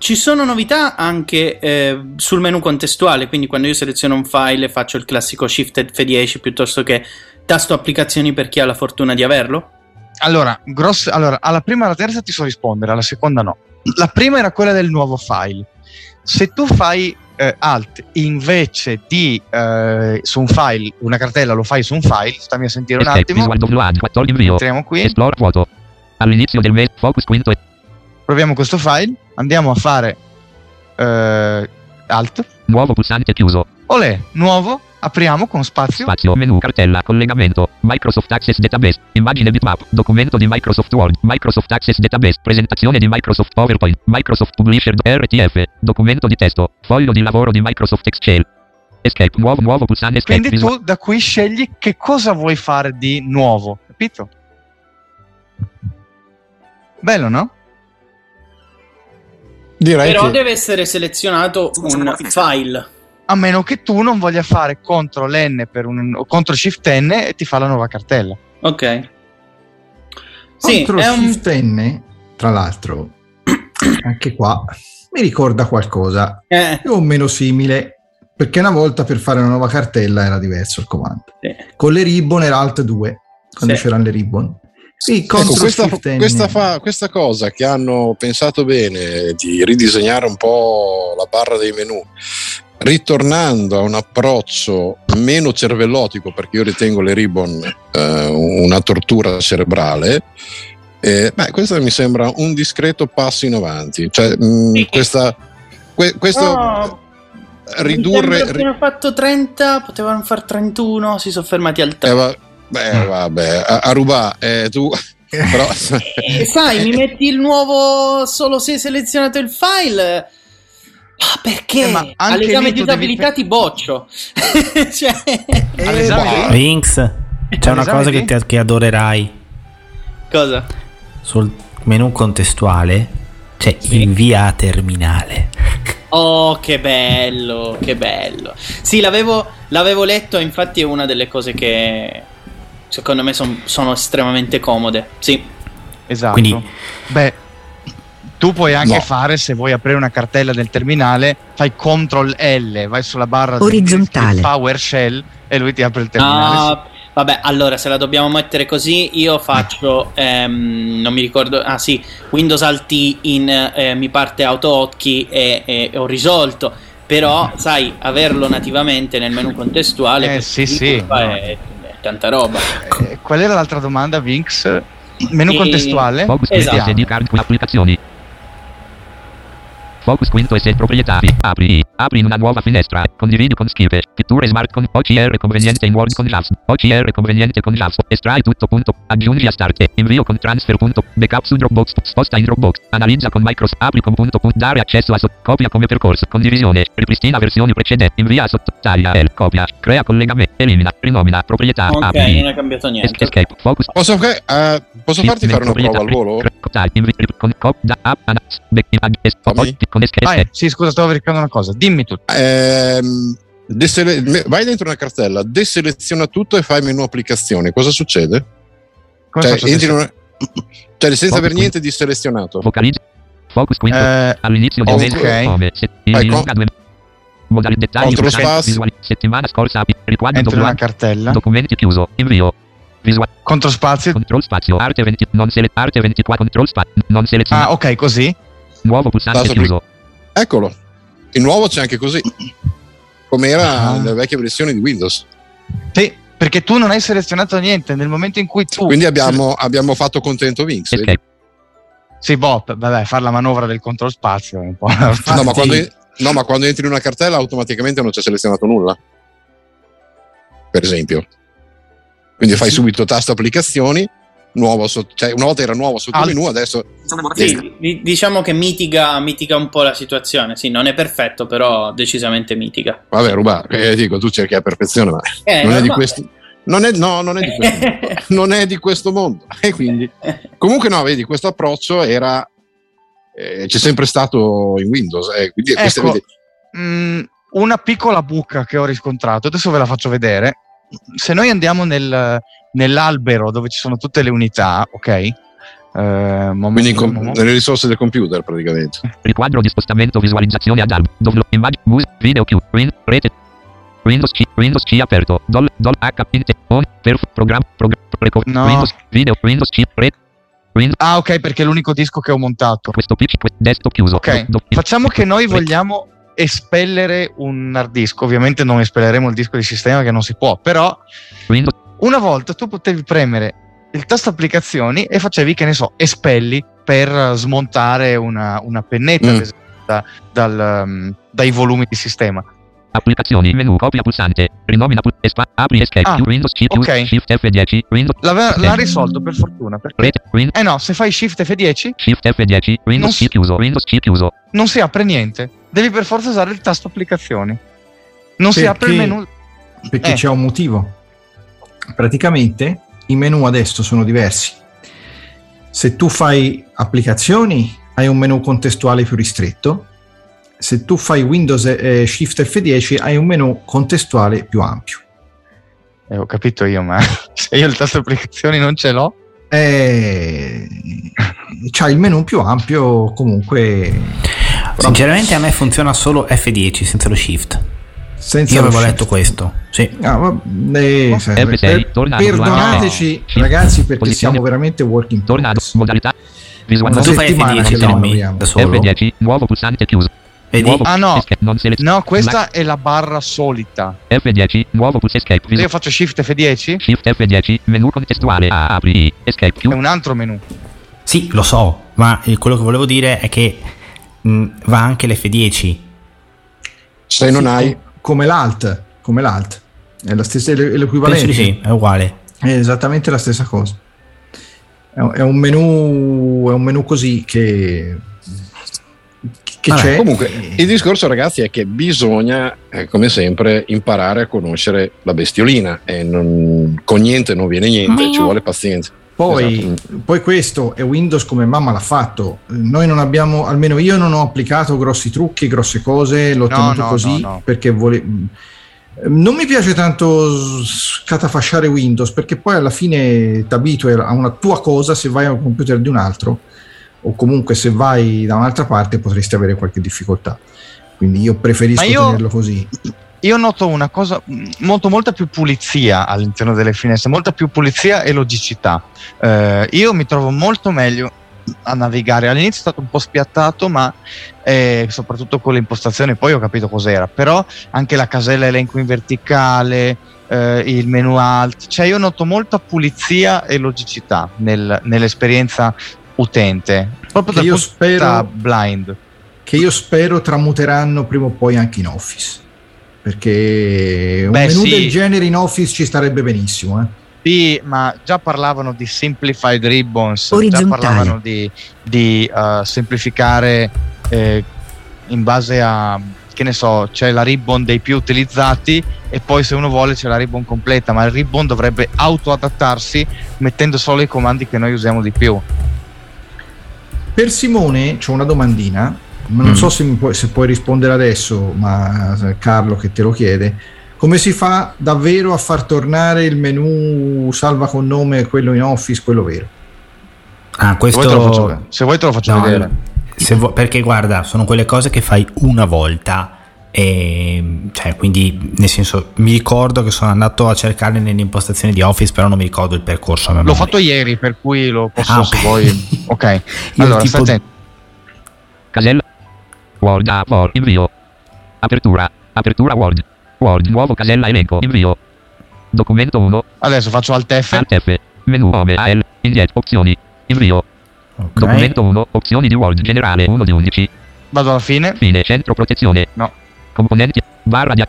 ci sono novità anche eh, sul menu contestuale, quindi quando io seleziono un file e faccio il classico Shift F10 piuttosto che tasto applicazioni per chi ha la fortuna di averlo. Allora, grosse, allora, alla prima e alla terza ti so rispondere, alla seconda no. La prima era quella del nuovo file. Se tu fai eh, alt invece di eh, su un file, una cartella lo fai su un file, stammi a sentire un attimo. Visual download. 14 invio. Entriamo qui. All'inizio del mail. Focus quinto. e- proviamo questo file, andiamo a fare eh, alt, Nuovo pulsante chiuso. olè, nuovo, apriamo con spazio, Spazio. Menu. Cartella. Collegamento. Microsoft Access Database. Immagine bitmap. Documento di Microsoft Word. Microsoft Access Database. Presentazione di Microsoft PowerPoint. Microsoft Publisher RTF. Documento di testo. Foglio di lavoro di Microsoft Excel. Escape. Nuovo, nuovo pulsante escape. quindi Visual- tu da qui scegli che cosa vuoi fare di nuovo, capito? Bello, no? Direi Però che deve essere selezionato un file. A meno che tu non voglia fare CTRL N per un, o CTRL SHIFT N e ti fa la nuova cartella. Ok. Sì, Contro è un... Shift N, tra l'altro, anche qua mi ricorda qualcosa eh, più o meno simile, perché una volta per fare una nuova cartella era diverso il comando. sì. Con le ribbon era Alt 2, quando Sì. c'erano le ribbon. Sì, Ecco, questa, questa fa- questa cosa che hanno pensato bene di ridisegnare un po' la barra dei menu, ritornando a un approccio meno cervellotico, perché io ritengo le ribbon eh, una tortura cerebrale, eh, beh, questo mi sembra un discreto passo in avanti. Cioè, mh, Sì. questa, que- questo No, ridurre. Abbiano fatto 30, potevano far 31, si sono fermati al 3. eh, beh, vabbè, a, a rubare, eh, tu. Però, E sai, mi metti il nuovo solo se hai selezionato il file. Ah, perché? Eh, ma anche All'esame di tu devi ti boccio. cioè, All'esame bah. di- Vinx, c'è una All'esame cosa di- che, ti- che adorerai. cosa? Sul menu contestuale c'è invia a terminale. Oh, che bello, che bello. Sì, l'avevo, l'avevo letto, infatti è una delle cose che secondo me son- sono estremamente comode. Sì. Esatto. Quindi- Beh, tu puoi anche No. fare, se vuoi aprire una cartella del terminale, fai CTRL L, vai sulla barra Orizzontale. del PowerShell e lui ti apre il terminale. Ah, vabbè, allora se la dobbiamo mettere così, io faccio, ehm, non mi ricordo, ah sì, Windows Alt T in eh, mi parte auto-hotkey e, e ho risolto. Però, sai, averlo nativamente nel menu contestuale Eh, sì, sì. è tanta roba. Eh, qual era l'altra domanda, Vinx? Menu E- contestuale? Esatto. applicazioni. Focus quinto e set proprietari. Apri. Apri in una nuova finestra. Condividi con Skype. Pitture smart con OCR conveniente in Word con JAWS. OCR conveniente con JAWS. Estrai tutto punto. Aggiungi a start. Invio con transfer punto. Backup su Dropbox. Sposta in Dropbox. Analizza con Microsoft. Apri con punto. punto. Dare accesso a sotto. Copia come percorso. Condivisione. Ripristina versioni precedenti. Invia sotto. Taglia. L. Copia. Crea collegamento. Elimina. Rinomina. Proprietà. Ok, Apri. non è cambiato Es- niente. Escape. Focus. posso, che- eh, posso farti fare una prova al volo? Con cop da app back Vai, sì, scusa, stavo verificando una cosa. Dimmi tutto. Ehm, desele- vai dentro una cartella, deseleziona tutto e fai menu applicazioni. Cosa succede? Come Cioè, entri in una- cioè, senza aver Focus niente di selezionato. vocalizza focus quinto Eh, all'inizio di ok. evento come se Vai, il con- lunga due modali dettagli Contro pulsante, spazio. visuali settimana scorsa riquadro in una cartella. documenti chiuso invio visual Contro spazio. control spazio arte 20 non sele arte 24 control spazio non selezionato Ah, ok, così. Nuovo pulsante Tasto chiuso Eccolo. Il nuovo c'è anche così. Come era Ah. nelle vecchie versioni di Windows. Sì, perché tu non hai selezionato niente. Nel momento in cui tu. Quindi abbiamo, abbiamo fatto contento Vinx. vedi? escape Sì, boh, vabbè, fare la manovra del control spazio è un po'. No ma, quando, no, ma quando entri in una cartella automaticamente non c'è selezionato nulla. Per esempio. Quindi fai subito tasto applicazioni, nuovo cioè una volta era nuovo sotto Alt. menu, adesso Sì, di- diciamo che mitiga, mitiga un po' la situazione. Sì, non è perfetto, però decisamente mitiga. vabbè, ruba, eh, dico, tu cerchi la perfezione, ma Eh, non è di questo non è, no, non è di questo mondo. non è di questo mondo. E quindi comunque no, vedi, questo approccio era eh, c'è sempre stato in Windows, eh, quindi queste- Ecco, vedi, mm, una piccola buca che ho riscontrato, adesso ve la faccio vedere. Se noi andiamo nel- nell'albero dove ci sono tutte le unità, ok? Mom- quindi in com- nelle risorse del computer praticamente. riquadro di spostamento visualizzazione ad alb download immagine mus video Q win rete. Windows C Windows C aperto. Dol dol H int on per programma program No. Windows video. Windows C rete Windows Ah, ok, perché è l'unico disco che ho montato. questo PC questo desktop chiuso. Ok, Do- do- facciamo che noi vogliamo espellere un hard disk. Ovviamente non espelleremo il disco di sistema che non si può, però Windows una volta tu potevi premere il tasto applicazioni e facevi, che ne so, espelli per smontare una, una pennetta Mm. da- dal, um, dai volumi di sistema. Applicazioni, menu, copia pulsante, rinomina pu- espa- apri escape, Ah, Windows C, più ok. Shift F10, Windows, L'ave-. L'ha risolto per fortuna. Perché... Eh no, se fai Shift F10 Shift F10, Non Windows si- C chiuso, Windows C chiuso, non si apre niente. Devi per forza usare il tasto applicazioni. Non si Perché- apre il menu. Perché Eh. c'è un motivo. Praticamente i menu adesso sono diversi. Se tu fai applicazioni, hai un menu contestuale più ristretto. Se tu fai Windows e Shift F10, hai un menu contestuale più ampio. Eh, ho capito io, ma se io il tasto applicazioni non ce l'ho. E... C'hai il menu più ampio comunque Sinceramente a me funziona solo F10 senza lo shift. senza Io lo avevo shift. letto questo. Sì. Ah, va- eh, se- F6, per- a perdonateci Shift, ragazzi perché posizione- siamo veramente working progress. modalità, visual tu fai settimana F10 che lo Tommy da solo. F10, nuovo pulsante chiuso, Vedi? Ah, no. No, questa è la barra solita. F10, nuovo pulsante escape, io faccio Shift F10 Shift F10, menu contestuale, apri, escape è più, un altro menu. Sì, lo so, ma eh, quello che volevo dire è che mh, va anche l'F10. Se non Sì, hai, com- come l'alt, come l'alt. È la stessa è l'e- è Penso l'equivalente. di sì, è uguale. È esattamente la stessa cosa. È un, è un menu è un menu così che che Vabbè, c'è Comunque, il discorso, ragazzi, è che bisogna, eh, come sempre, imparare a conoscere la bestiolina e non- con niente non viene niente, ci vuole pazienza. Poi, Esatto. poi questo è Windows come mamma l'ha fatto. Noi non abbiamo, almeno io non ho applicato grossi trucchi, grosse cose, l'ho No, tenuto no, così no, perché vole- non mi piace tanto scatafasciare Windows perché poi alla fine ti abitui a una tua cosa se vai a un computer di un altro o comunque se vai da un'altra parte potresti avere qualche difficoltà. Quindi io preferisco io- tenerlo così. Io noto una cosa, mh, molto, molta più pulizia all'interno delle finestre, molta più pulizia e logicità. Eh, io mi trovo molto meglio a navigare. All'inizio è stato un po' spiattato, ma eh, soprattutto con le impostazioni, poi ho capito cos'era. Però anche la casella elenco in verticale, eh, il menu alt, cioè io noto molta pulizia e logicità nel- nell'esperienza utente, proprio Che dal io punto spero- blind. che io spero tramuteranno prima o poi anche in Office. Perché un Beh, menu sì. del genere in Office ci starebbe benissimo. Eh. Sì, ma già parlavano di simplified ribbons, già parlavano di, di, uh, semplificare eh, in base a, che ne so, c'è la ribbon dei più utilizzati e poi se uno vuole c'è la ribbon completa, ma il ribbon dovrebbe auto-adattarsi mettendo solo i comandi che noi usiamo di più. Per Simone c'ho una domandina, ma non Mm. so se, mi puoi, se puoi rispondere adesso, ma eh, Carlo che te lo chiede. Come si fa davvero a far tornare il menu salva con nome quello in Office, quello vero? Ah, Se vuoi te lo questo... faccio, se vuoi te lo faccio No, vedere. se vu- perché guarda, sono quelle cose che fai una volta e cioè, quindi nel senso mi ricordo che sono andato a cercarle nelle impostazioni di Office, però non mi ricordo il percorso a L'ho fatto ieri, per cui lo posso Ah, se ok. vuoi. Ok, allora tipo- stai attento. casella, Word, a Word, invio, apertura, apertura Word, Word, nuovo casella elenco, invio, documento 1, Adesso faccio Alt F. Alt F, menu home, AL, indietro, opzioni, invio, Ok. documento 1, opzioni di Word generale 1 di 11, Vado alla fine. fine, centro protezione, No. componenti, barra di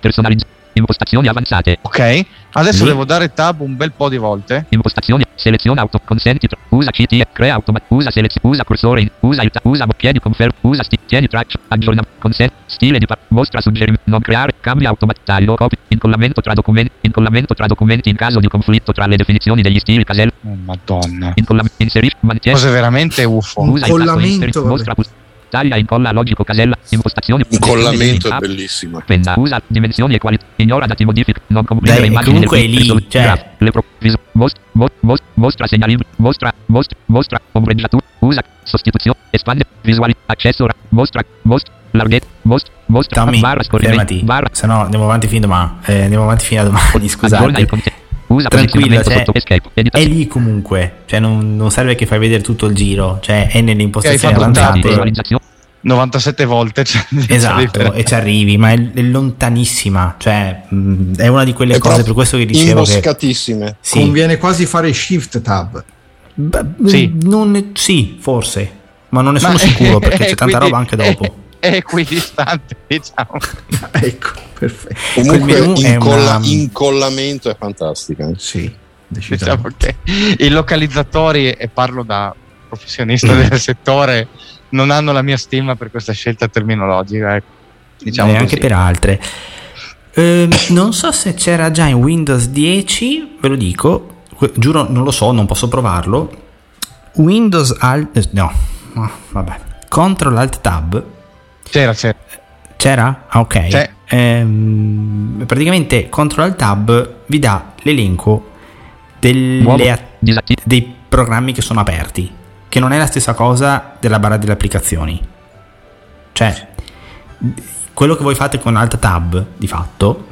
personalizzazione, impostazioni avanzate, Ok, adesso Sì. devo dare tab un bel po' di volte. impostazioni, seleziona auto, consenti, usa CT, crea automa, usa selezione, usa cursore, in- usa il usa chiedi conferm, usa sti, tieni traccia, aggiorna, consent, stile di pa- mostra suggerimento, non creare, cambia automa, taglio, copy, incollamento tra documenti, incollamento tra documenti in caso di conflitto tra le definizioni degli stili casella, Oh, Madonna. incollamento, inserisci, mantieni, Cose veramente uffo. Usa il tasto inseri, mostra, taglia, incolla, logico, casella, impostazioni, Un collamento è bellissimo. Penna, usa dimensioni e qualità, ignora dati modifiche, non comprimere Beh, immagini comunque lì, cioè- le pro, vis, most, most, most, mostra segnali, mostra, most, mostra, ombreggiatura, usa, sostituzione, espande, visuali, accesso, ra- mostra, most, larghezza, most, mostra, Tommy, barra, scorrimento, fermati, barra, se no andiamo avanti fino a domani. Eh, andiamo avanti fino a domani, scusate. Usa Tranquillo, posizionamento cioè, È lì comunque, cioè non, non serve che fai vedere tutto il giro, cioè è nelle impostazioni avanzate. visualizzazione, 97 volte. Cioè, Esatto, e ci arrivi, ma è, è lontanissima, cioè mh, è una di quelle È cose proprio per questo che dicevo che Imboscatissime. sì, Conviene quasi fare Shift Tab. Beh, Sì. non- sì, forse, ma non ne sono Ma- sicuro perché c'è e tanta quindi- roba anche dopo. È equidistante, diciamo. ecco, perfetto. Comunque incolla- una- incollamento è fantastica. eh. Sì, Diciamo che i localizzatori, e parlo da professionista del settore, non hanno la mia stima per questa scelta terminologica. ecco. Diciamo e così. anche per altre. Ehm, non so se c'era già in Windows 10, ve lo dico, giuro non lo so, non posso provarlo. Windows Alt eh, no, vabbè. Control Alt Tab C'era, c'era. c'era? Ah, ok. C'è. Ehm, praticamente Control Tab vi dà l'elenco delle Disattiv- dei programmi che sono aperti, che non è la stessa cosa della barra delle applicazioni. Cioè, quello che voi fate con Alt Tab, di fatto,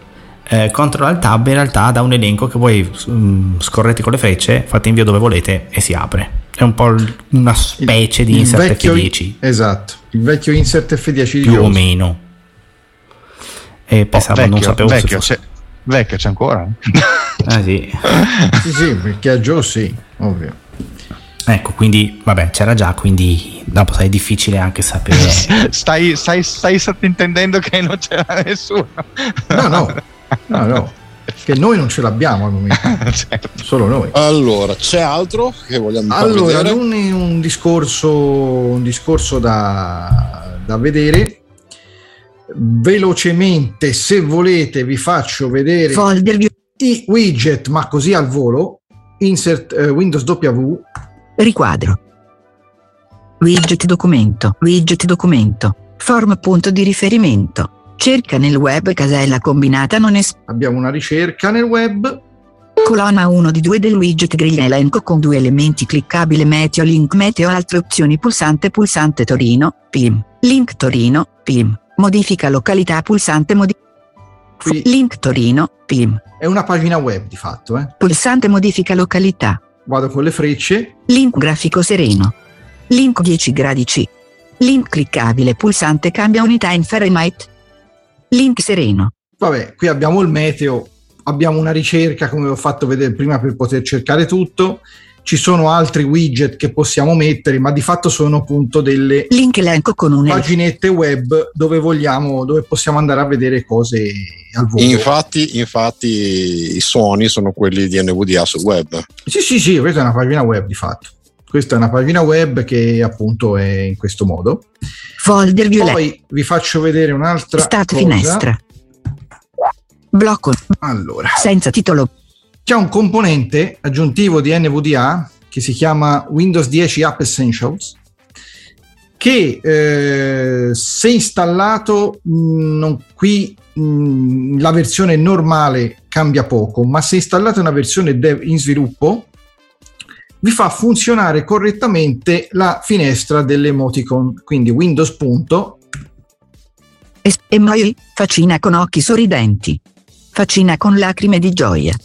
eh, Control Alt Tab in realtà dà un elenco che voi mm, scorrete con le frecce, fate invio dove volete e si apre. È un po' l- una specie di Il insert vecchio- F10, Esatto, il vecchio insert F10 di più o meno. E Oh, pensavo, vecchio, non sapevo se vecchio, fosse... c'è, vecchio c'è ancora. Ah, sì. Sì, sì, perché a Joe sì, ovvio. Ecco, quindi vabbè, c'era già, quindi dopo sai, è difficile anche sapere. stai, stai, stai sottintendendo che non ce l'ha nessuno. No, no, no, no. Che noi non ce l'abbiamo al momento, Certo. solo noi. Allora, c'è altro che vogliamo Allora, vedere? un, un discorso, un discorso da, da vedere. Velocemente, se volete, vi faccio vedere Folder view. i widget, ma così al volo. Insert eh, Windows W. Riquadro. Widget documento. Widget documento. Form punto di riferimento. Cerca nel web casella combinata non es- Abbiamo una ricerca nel web. colonna 1 di 2 del widget griglia elenco con due elementi cliccabile meteo link meteo altre opzioni pulsante pulsante Torino PIM link Torino PIM modifica località pulsante modi- Qui link Torino PIM è una pagina web di fatto. Eh. pulsante modifica località Vado con le frecce. link grafico sereno link 10 gradi C link cliccabile pulsante cambia unità in Fahrenheit link sereno Vabbè, qui abbiamo il meteo, abbiamo una ricerca come ho fatto vedere prima per poter cercare tutto. Ci sono altri widget che possiamo mettere, ma di fatto sono appunto delle link elenco con un paginette web dove vogliamo, dove possiamo andare a vedere cose al volo. Infatti, infatti i suoni sono quelli di NVDA sul web. Sì, sì, sì, questa è una pagina web di fatto. Questa è una pagina web che appunto è in questo modo. folder violetto Poi vi faccio vedere un'altra Start cosa. finestra. Blocco Allora, senza titolo. c'è un componente aggiuntivo di NVDA che si chiama Windows 10 App Essentials che eh, se installato mh, non- qui mh, la versione normale cambia poco ma se installate una versione dev in sviluppo vi fa funzionare correttamente la finestra dell'emoticon quindi Windows punto Es- emoji, faccina con occhi sorridenti. Faccina con lacrime di gioia.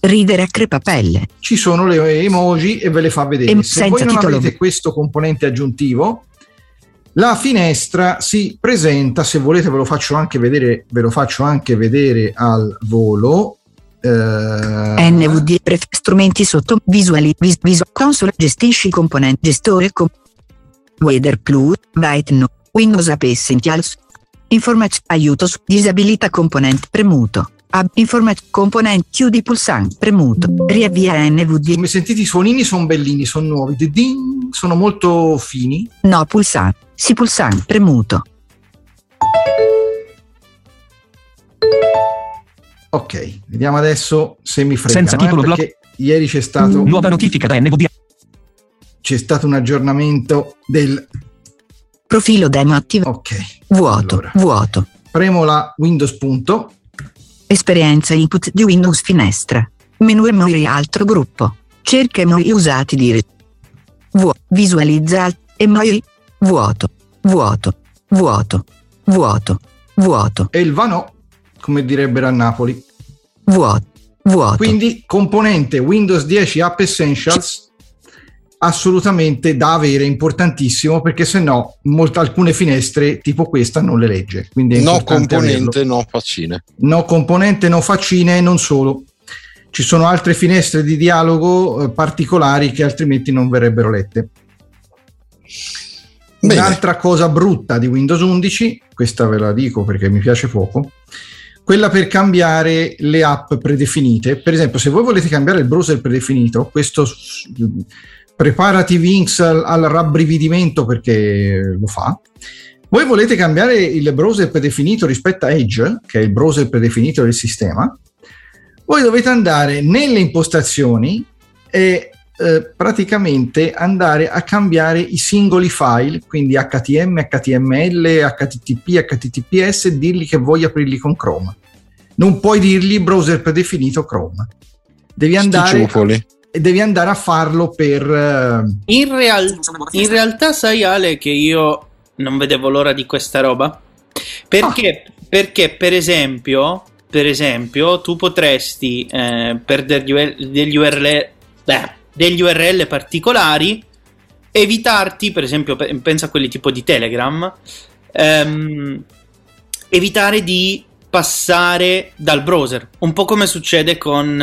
Ridere a crepapelle. ci sono le emoji e ve le fa vedere. E Se voi non titolo. avete questo componente aggiuntivo, la finestra si presenta, se volete ve lo faccio anche vedere, ve lo faccio anche vedere al volo. Eh, NVD pref- strumenti sotto visuali vis- viso console gestisci componenti gestore com- Weather Plus Byte no Windows App Essentials. Informazione aiuto su disabilità componente premuto. Ab informazione componente chiudi pulsante premuto. Riavvia NVD Come sentite i suonini sono bellini, sono nuovi, Di-din, sono molto fini. no pulsante si pulsante premuto Ok, vediamo adesso se mi frega. Senza titolo blocco. perché ieri c'è stato, Nuova notifica da NVDA. c'è stato un aggiornamento del... profilo demo attivo Ok, vuoto allora. vuoto premo la Windows punto esperienza input di Windows finestra menu emoji altro gruppo cerca emoji usati di re- Vuo- visualizza emoji vuoto vuoto vuoto vuoto vuoto e il vano, come direbbero a Napoli. vuoto vuoto Quindi componente Windows 10 App Essentials assolutamente da avere, importantissimo, perché se no molte, alcune finestre tipo questa non le legge. Quindi No componente, averlo. no faccine. No componente, no faccine e non solo. ci sono altre finestre di dialogo eh, particolari che altrimenti non verrebbero lette. Bene. Un'altra cosa brutta di Windows 11, questa ve la dico perché mi piace poco, quella per cambiare le app predefinite. Per esempio, se voi volete cambiare il browser predefinito, questo preparati Vinx al, al rabbrividimento perché lo fa. Voi volete cambiare il browser predefinito rispetto a Edge, che è il browser predefinito del sistema, voi dovete andare nelle impostazioni e eh, praticamente andare a cambiare i singoli file, quindi HTML, HTML, HTTP, HTTPS e dirgli che vuoi aprirli con Chrome. Non puoi dirgli browser predefinito Chrome. Devi andare, e devi andare a farlo per... eh, In, real- in realtà sai Ale che io non vedevo l'ora di questa roba? Perché, perché per esempio, per esempio, tu potresti eh, per degli, degli URL, beh, degli URL particolari evitarti, per esempio, pe- pensa a quelli tipo di Telegram, ehm, evitare di passare dal browser, un po' come succede con,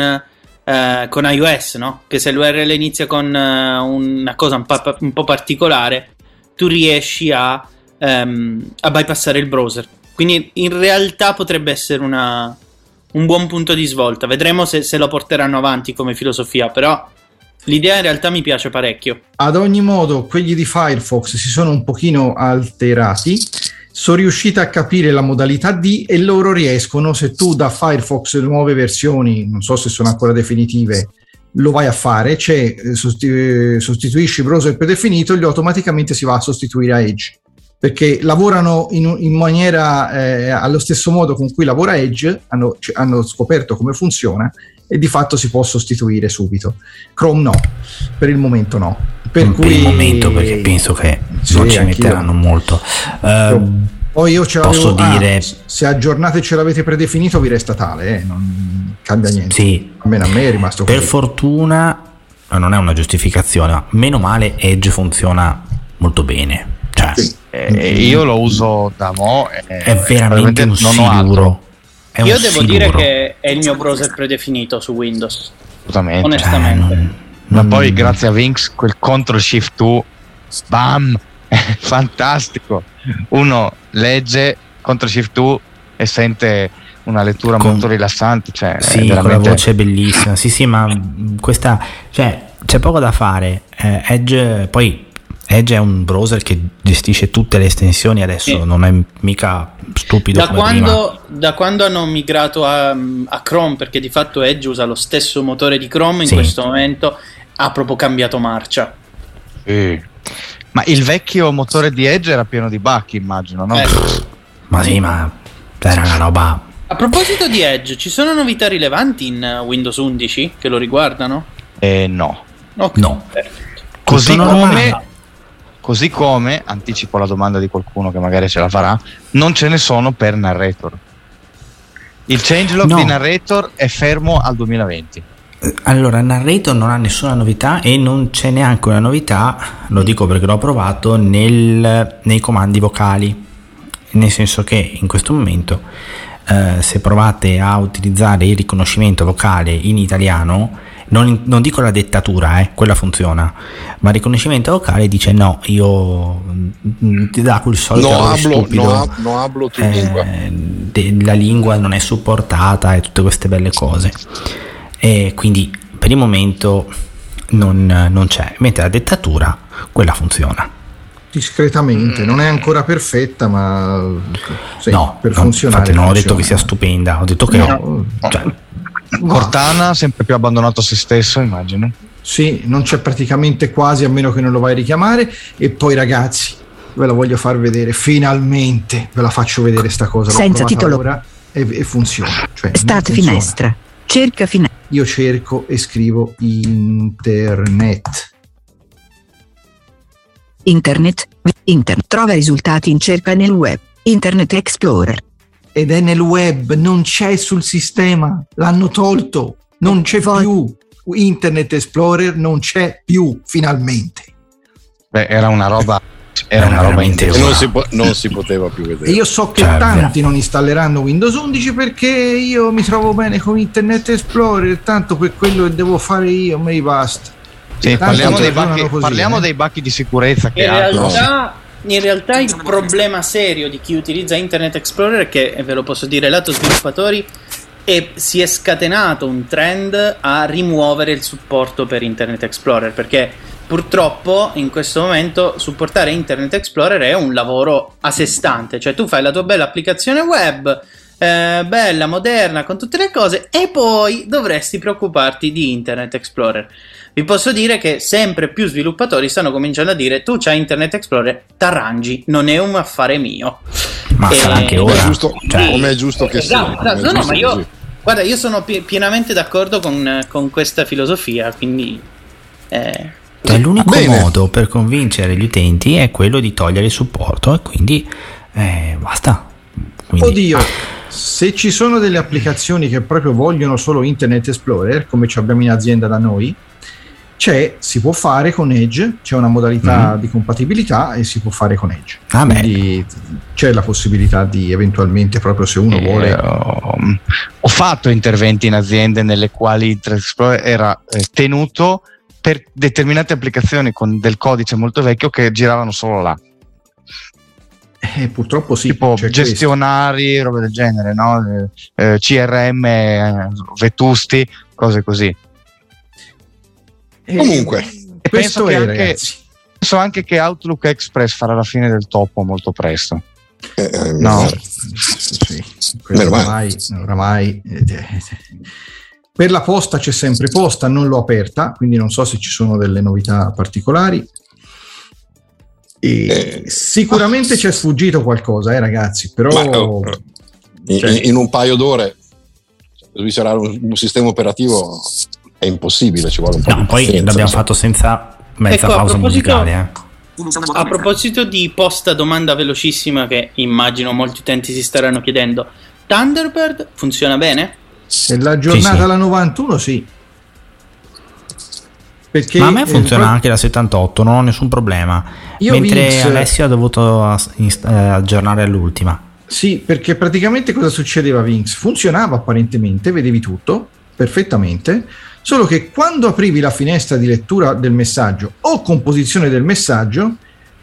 eh, con iOS, no? Che se l'URL inizia con eh, una cosa un po', un po' particolare, tu riesci a, ehm, a bypassare il browser. Quindi in realtà potrebbe essere una- un buon punto di svolta. Vedremo se, se lo porteranno avanti come filosofia, però l'idea in realtà mi piace parecchio. Ad ogni modo, quelli di Firefox si sono un pochino alterati, sono riusciti a capire la modalità D e loro riescono, se tu da Firefox nuove versioni, non so se sono ancora definitive, lo vai a fare, eh, sostituisci browser predefinito, gli automaticamente si va a sostituire a Edge. Perché lavorano in, in maniera eh, allo stesso modo con cui lavora Edge, hanno, hanno scoperto come funziona e di fatto si può sostituire subito. Chrome no, per il momento no. Per, per cui il momento perché penso che Sì, non ci metteranno molto. Ehm, Poi io ce Posso l'avevo- ah, dire- se aggiornate ce l'avete predefinito vi resta tale, eh, non cambia niente. sì, Almeno a me è rimasto per così. fortuna eh, non è una giustificazione, ma meno male Edge funziona molto bene. Cioè, Sì. Eh, io lo uso da mo' e- è veramente un non ho altro, siluro. È Io un devo siluro. dire che è il mio browser predefinito su Windows. assolutamente. Onestamente. non- Ma non- poi grazie a Vinx quel Ctrl Shift 2 bam è fantastico uno legge Ctrl Shift 2 e sente una lettura Con- molto rilassante cioè è Sì, veramente voce bellissima. Sì, sì, ma questa, cioè, c'è poco da fare. Eh, Edge, poi Edge è un browser che gestisce tutte le estensioni adesso, Sì. non è mica stupido Da come prima. quando, da quando hanno migrato a, a Chrome, perché di fatto Edge usa lo stesso motore di Chrome, in Sì. questo momento ha proprio cambiato marcia. ma il vecchio motore di Edge era pieno di bug immagino no? Eh, Ma sì, ma era una roba. a proposito di Edge, ci sono novità rilevanti in Windows 11 che lo riguardano? Eh, no Ok, No. perfetto. così come così come anticipo la domanda di qualcuno che magari ce la farà non ce ne sono per narrator il changelog No. di narrator è fermo al 2020 Eh, Allora, Narrator non ha nessuna novità e non c'è neanche una novità, lo dico perché l'ho provato, nel- nei comandi vocali. Nel senso che in questo momento, eh, se provate a utilizzare il riconoscimento vocale in italiano, non, non dico la dettatura, eh, quella funziona, ma il riconoscimento vocale dice no, io mm, ti dà quel solito No hablo, stupido. no, no hablo Eh, lingua. de- la lingua non è supportata e tutte queste belle cose e quindi per il momento non, non c'è mentre la dettatura quella funziona Discretamente, non è ancora perfetta, ma sì, no per funzionare. infatti non ho detto che sia stupenda ho detto che No, cioè, Cortana sempre più abbandonato a se stesso immagino Sì, non c'è praticamente quasi a meno che non lo vai a richiamare. E poi, ragazzi, ve la voglio far vedere. Finalmente ve la faccio vedere sta cosa. L'ho Senza titolo. ora e, e funziona. Cioè, Start funziona. finestra. Cerca finestra. Io cerco e scrivo internet. Internet. Internet. Trova risultati in cerca nel web. Internet Explorer. Ed è nel web, non c'è sul sistema. L'hanno tolto. Non c'è più. Internet Explorer non c'è più, finalmente. Beh, era una roba era una roba intensa. Non si, po- non si poteva più vedere. E io so che Cioè, tanti non installeranno Windows 11 perché io mi trovo bene con Internet Explorer, tanto per quello che devo fare io, mi basta. Sì, parliamo, dei bacchi, così, parliamo eh. dei bacchi di sicurezza che In realtà, in realtà il problema serio di chi utilizza Internet Explorer, che ve lo posso dire lato sviluppatori, è si è scatenato un trend a rimuovere il supporto per Internet Explorer perché purtroppo in questo momento supportare Internet Explorer è un lavoro a sé stante, cioè tu fai la tua bella applicazione web, eh, bella, moderna, con tutte le cose, e poi dovresti preoccuparti di Internet Explorer. Vi posso dire che sempre più sviluppatori stanno cominciando a dire tu c'hai Internet Explorer, t'arrangi, non è un affare mio. Ma Eh, sarà anche ora. è giusto, Cioè, come è giusto che sia. Esatto, è esatto. No, no, ma io, così. guarda, io sono pi- pienamente d'accordo con, con questa filosofia, quindi... eh, Cioè, l'unico Bene. modo per convincere gli utenti è quello di togliere il supporto e quindi eh, basta. Quindi- Oddio, se ci sono delle applicazioni che proprio vogliono solo Internet Explorer, come ci abbiamo in azienda da noi, c'è, si può fare con Edge, c'è una modalità di compatibilità e si può fare con Edge. Ah, beh. Quindi c'è la possibilità di eventualmente, proprio se uno Eh, vuole, ho, ho fatto interventi in aziende nelle quali Internet Explorer era eh, tenuto per determinate applicazioni con del codice molto vecchio che giravano solo là, eh, purtroppo sì. tipo gestionari, robe del genere, no? Eh, eh, CRM eh, vetusti, cose così. Eh, Comunque, E questo penso è, anche-. Penso anche che Outlook Express farà la fine del topo molto presto. Eh, eh, No. Sì, oramai, oramai, eh, eh, per la posta c'è sempre posta, non l'ho aperta, quindi non so se ci sono delle novità particolari. E Eh, sicuramente ci è sfuggito qualcosa, eh, ragazzi, però Ma, oh, in, Cioè- in- in un paio d'ore sviscerare un, un sistema operativo è impossibile, ci vuole un po' No, di poi pazienza, l'abbiamo insomma. fatto senza mezza Ecco, a pausa proposito- musicale. Eh. A proposito di posta domanda velocissima che immagino molti utenti si staranno chiedendo, Thunderbird funziona bene? se la giornata Sì, sì. alla 91 sì. Perché, Ma a me eh, funziona pro- anche la 78, non ho nessun problema. Io Mentre Vinx- Alessio ha dovuto eh, aggiornare all'ultima. Sì, perché praticamente cosa succedeva Vinx? Funzionava apparentemente, vedevi tutto perfettamente, solo che quando aprivi la finestra di lettura del messaggio o composizione del messaggio,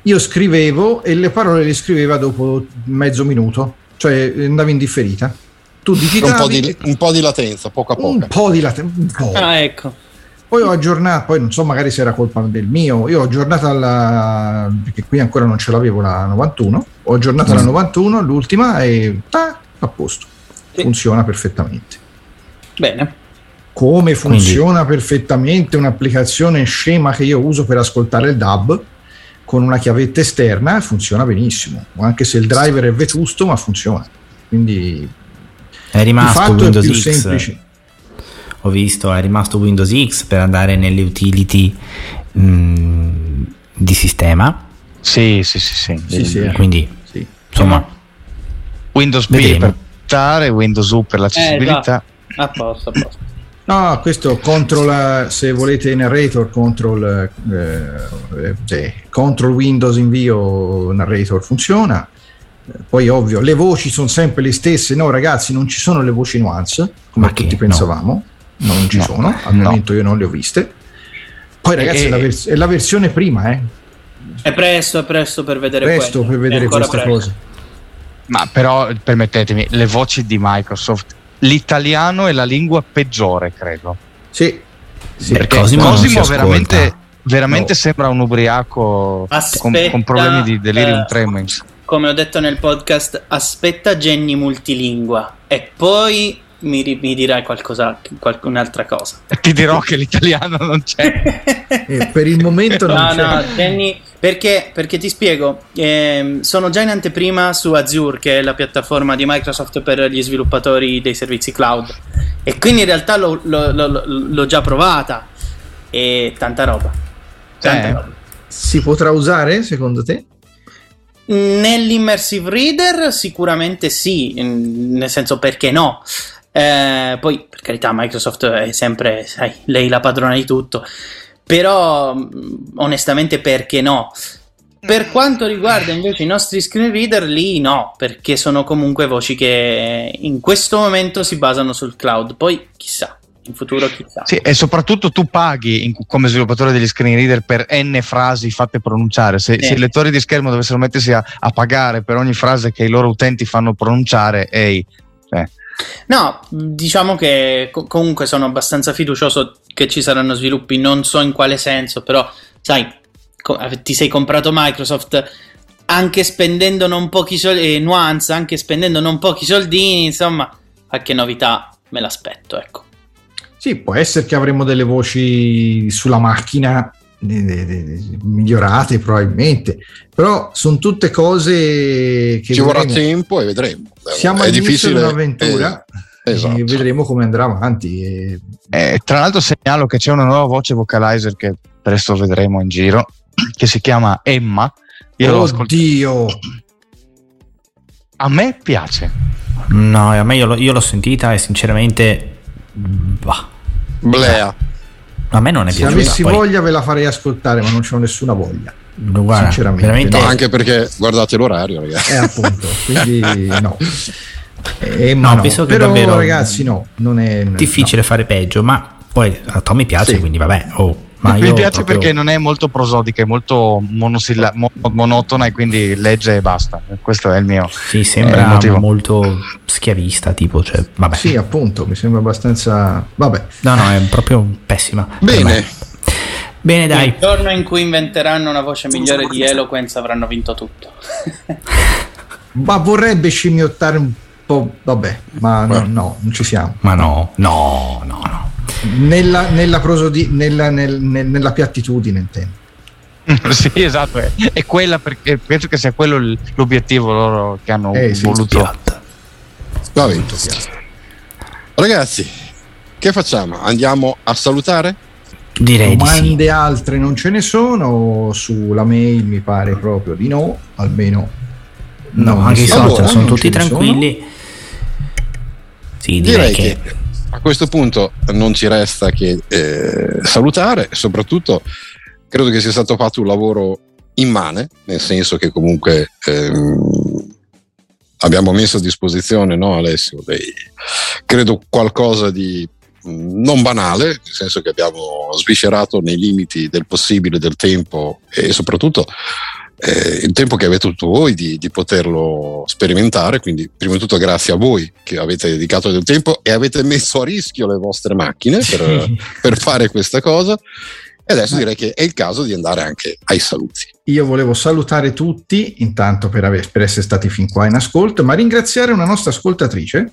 io scrivevo e le parole le scriveva dopo mezzo minuto, cioè andavi in differita. Tu digitavi un, po di, un po' di latenza, poco a poco. un po' di latenza. Ah, ecco. Poi ho aggiornato, poi non so magari se era colpa del mio, io ho aggiornato alla, perché qui ancora non ce l'avevo la 91, ho aggiornato Mm. la 91, l'ultima e ta, a posto, Sì. funziona perfettamente. Bene. Come funziona perfettamente un'applicazione scema che io uso per ascoltare il DAB con una chiavetta esterna, funziona benissimo, anche se il driver è vetusto, ma funziona. Quindi È rimasto fatto è Windows più X. semplice. Ho visto, è rimasto Windows X per andare nelle utility mm, di sistema. Sì, sì, sì, sì. Sì, sì, eh. Quindi, Sì. insomma, Windows Vedremo. per portare, Windows U per l'accessibilità. A posto, a posto. No, questo control, se volete narrator, control, eh, eh, control Windows invio narrator funziona. Poi ovvio, le voci sono sempre le stesse. No, ragazzi, non ci sono le voci nuance, come Ma che? tutti No. pensavamo. No, non ci No. sono, al No. momento io non le ho viste. Poi ragazzi, E- è, la vers- è la versione prima, eh. È presto, è presto per vedere Presto quello. per vedere queste presto. cose. Ma però, permettetemi, le voci di Microsoft, l'italiano è la lingua peggiore, credo. Sì, sì. Perché Cosimo Cosimo veramente, veramente No. sembra un ubriaco con, con problemi di delirium eh, tremens. Come ho detto nel podcast, aspetta Jenny multilingua e poi mi, mi dirai qualcosa, qualcun'altra cosa. Ti dirò che l'italiano non c'è. Eh, per il momento non No, c'è. no, Jenny, perché, perché ti spiego, ehm, sono già in anteprima su Azure, che è la piattaforma di Microsoft per gli sviluppatori dei servizi cloud, e quindi in realtà l'ho, l'ho- l'ho- l'ho già provata, e tanta roba. Tanta Eh. roba. Si potrà usare secondo te? Nell'immersive reader sicuramente sì, nel senso perché no. Eh, poi per carità Microsoft è sempre, sai, lei la padrona di tutto, però mm, onestamente perché no? Per quanto riguarda invece i nostri screen reader, lì no, perché sono comunque voci che in questo momento si basano sul cloud. Poi chissà, in futuro chissà. Sì, e soprattutto tu paghi in, come sviluppatore degli screen reader per n frasi fatte pronunciare. Se, Sì. se i lettori di schermo dovessero mettersi a, a pagare per ogni frase che i loro utenti fanno pronunciare, ehi, cioè, No, diciamo che co- comunque sono abbastanza fiducioso che ci saranno sviluppi, non so in quale senso, però sai, co- ti sei comprato Microsoft anche spendendo non pochi soldi, eh, Nuance, anche spendendo non pochi soldini, insomma, qualche novità me l'aspetto, ecco. Sì, può essere che avremo delle voci sulla macchina eh, eh, migliorate probabilmente, però sono tutte cose che Ci vorrà tempo e vedremo. Siamo è all'inizio difficile. di un'avventura eh, esatto. e vedremo come andrà avanti. Eh, tra l'altro segnalo che c'è una nuova voce vocalizer che presto vedremo in giro, che si chiama Emma. Io. Oddio, A me piace. No, a me io, l'ho- io l'ho sentita e sinceramente... Bah, Blea. A me non è se piaciuta. avessi poi- voglia ve la farei ascoltare, ma non c'ho nessuna voglia. guarda, sinceramente, veramente... No, anche perché guardate l'orario, ragazzi. Eh, appunto, quindi no. Eh, No, ma no. penso che Però davvero- ragazzi no, non è difficile fare peggio, ma poi a Tommy piace, Sì. quindi vabbè. Oh, ma Mi piace proprio- perché non è molto prosodica, è molto monosilla- mo- monotona e quindi legge e basta. Questo è il mio. Sì, è sembra molto schiavista, tipo, cioè, vabbè. Sì, appunto, mi sembra abbastanza... Vabbè, No, no, è proprio pessima. Bene. Bene, dai. Il giorno in cui inventeranno una voce migliore di Eloquence avranno vinto tutto. ma vorrebbe scimmiottare un po'... Vabbè, ma no, no, non ci siamo. Ma no, no, no, no. Nella, nella, prosodi- nella, nel- nel- nella piattitudine intendo. sì, esatto. È, è quella perché penso che sia quello l'obiettivo loro che hanno Eh, sì, voluto. va bene. Ragazzi, che facciamo? Andiamo a salutare? Direi di sì. Domande altre non ce ne sono, sulla mail mi pare proprio di no, almeno... No, anche i social sono tutti ne sono. Sì, Direi direi, che a questo punto non ci resta che eh, salutare, soprattutto credo che sia stato fatto un lavoro immane, nel senso che comunque ehm, abbiamo messo a disposizione, no Alessio, dei, credo qualcosa di non banale, nel senso che abbiamo sviscerato nei limiti del possibile, del tempo e soprattutto eh, il tempo che avete avuto voi di, di poterlo sperimentare. Quindi, prima di tutto, grazie a voi che avete dedicato del tempo e avete messo a rischio le vostre macchine per, per fare questa cosa. E adesso direi che è il caso di andare anche ai saluti. Io volevo salutare tutti, intanto per, aver- per essere stati fin qua in ascolto, ma ringraziare una nostra ascoltatrice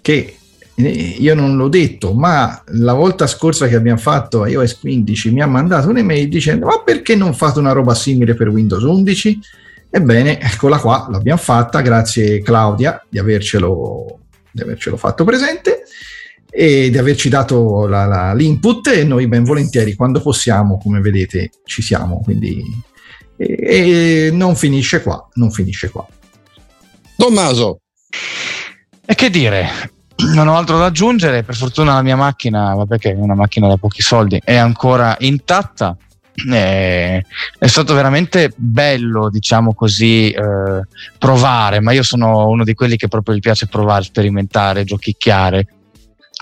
che io non l'ho detto, ma la volta scorsa che abbiamo fatto iOS 15 mi ha mandato un'email dicendo ma perché non fate una roba simile per Windows 11? Ebbene, eccola qua, l'abbiamo fatta, grazie Claudia di avercelo, di avercelo fatto presente e di averci dato la- la- l'input e noi ben volentieri quando possiamo, come vedete, ci siamo, quindi e, e non finisce qua, non finisce qua. Tommaso, E che dire? Non ho altro da aggiungere. Per fortuna la mia macchina, vabbè, che è una macchina da pochi soldi, è ancora intatta. Eh, è stato veramente bello, diciamo così, eh, provare. Ma io sono uno di quelli che proprio gli piace provare, sperimentare, giochicchiare.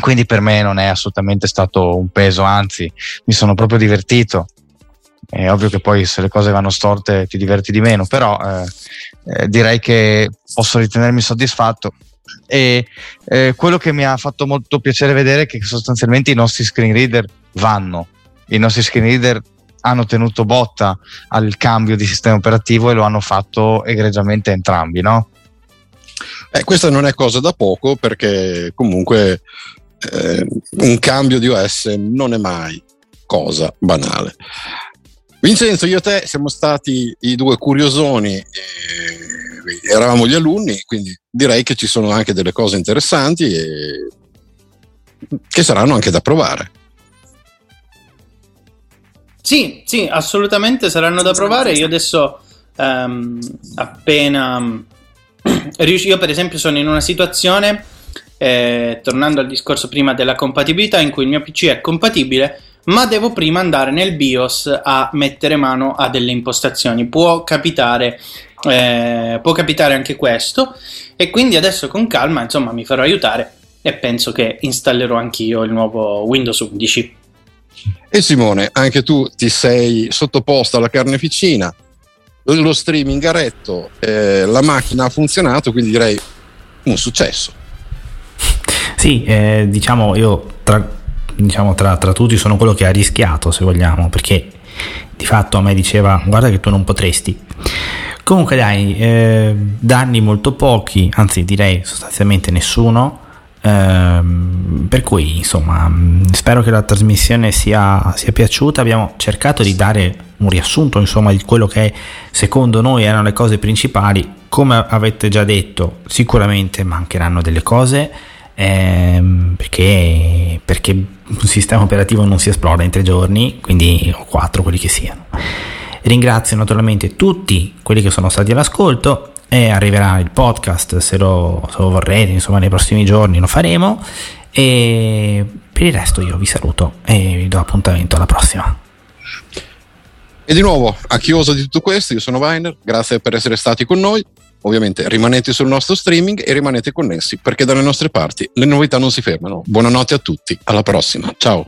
Quindi per me non è assolutamente stato un peso, anzi, mi sono proprio divertito. È ovvio che poi se le cose vanno storte ti diverti di meno, però eh, eh, direi che posso ritenermi soddisfatto. E eh, quello che mi ha fatto molto piacere vedere è che sostanzialmente i nostri screen reader vanno, i nostri screen reader hanno tenuto botta al cambio di sistema operativo e lo hanno fatto egregiamente entrambi, no? eh, questa non è cosa da poco perché comunque eh, un cambio di OS non è mai cosa banale. Vincenzo, io e te siamo stati i due curiosoni, eh, eravamo gli alunni, quindi direi che ci sono anche delle cose interessanti e che saranno anche da provare. Sì, sì, assolutamente saranno da provare. Io adesso ehm, appena riusci- io per esempio sono in una situazione eh, tornando al discorso prima della compatibilità in cui il mio PC è compatibile ma devo prima andare nel BIOS a mettere mano a delle impostazioni. Può capitare, eh, può capitare anche questo e quindi adesso con calma insomma mi farò aiutare e penso che installerò anch'io il nuovo Windows 11. E Simone, anche tu ti sei sottoposto alla carneficina, lo streaming ha retto, eh, la macchina ha funzionato, quindi direi un successo. Sì, eh, diciamo io tra, diciamo, tra, tra tutti sono quello che ha rischiato, se vogliamo, perché di fatto a me diceva guarda che tu non potresti. Comunque dai, eh, danni molto pochi, anzi direi sostanzialmente nessuno, Ehm, per cui insomma spero che la trasmissione sia, sia, piaciuta. Abbiamo cercato di dare un riassunto insomma di quello che secondo noi erano le cose principali. Come avete già detto sicuramente mancheranno delle cose ehm, perché, perché un sistema operativo non si esplora in tre giorni quindi o quattro quelli che siano ringrazio naturalmente tutti quelli che sono stati all'ascolto e arriverà il podcast se lo, se lo vorrete, insomma nei prossimi giorni lo faremo e per il resto io vi saluto e vi do appuntamento alla prossima. E di nuovo, a chiosa di tutto questo, io sono Weiner, grazie per essere stati con noi. Ovviamente rimanete sul nostro streaming e rimanete connessi perché dalle nostre parti le novità non si fermano. Buonanotte a tutti, alla prossima, ciao.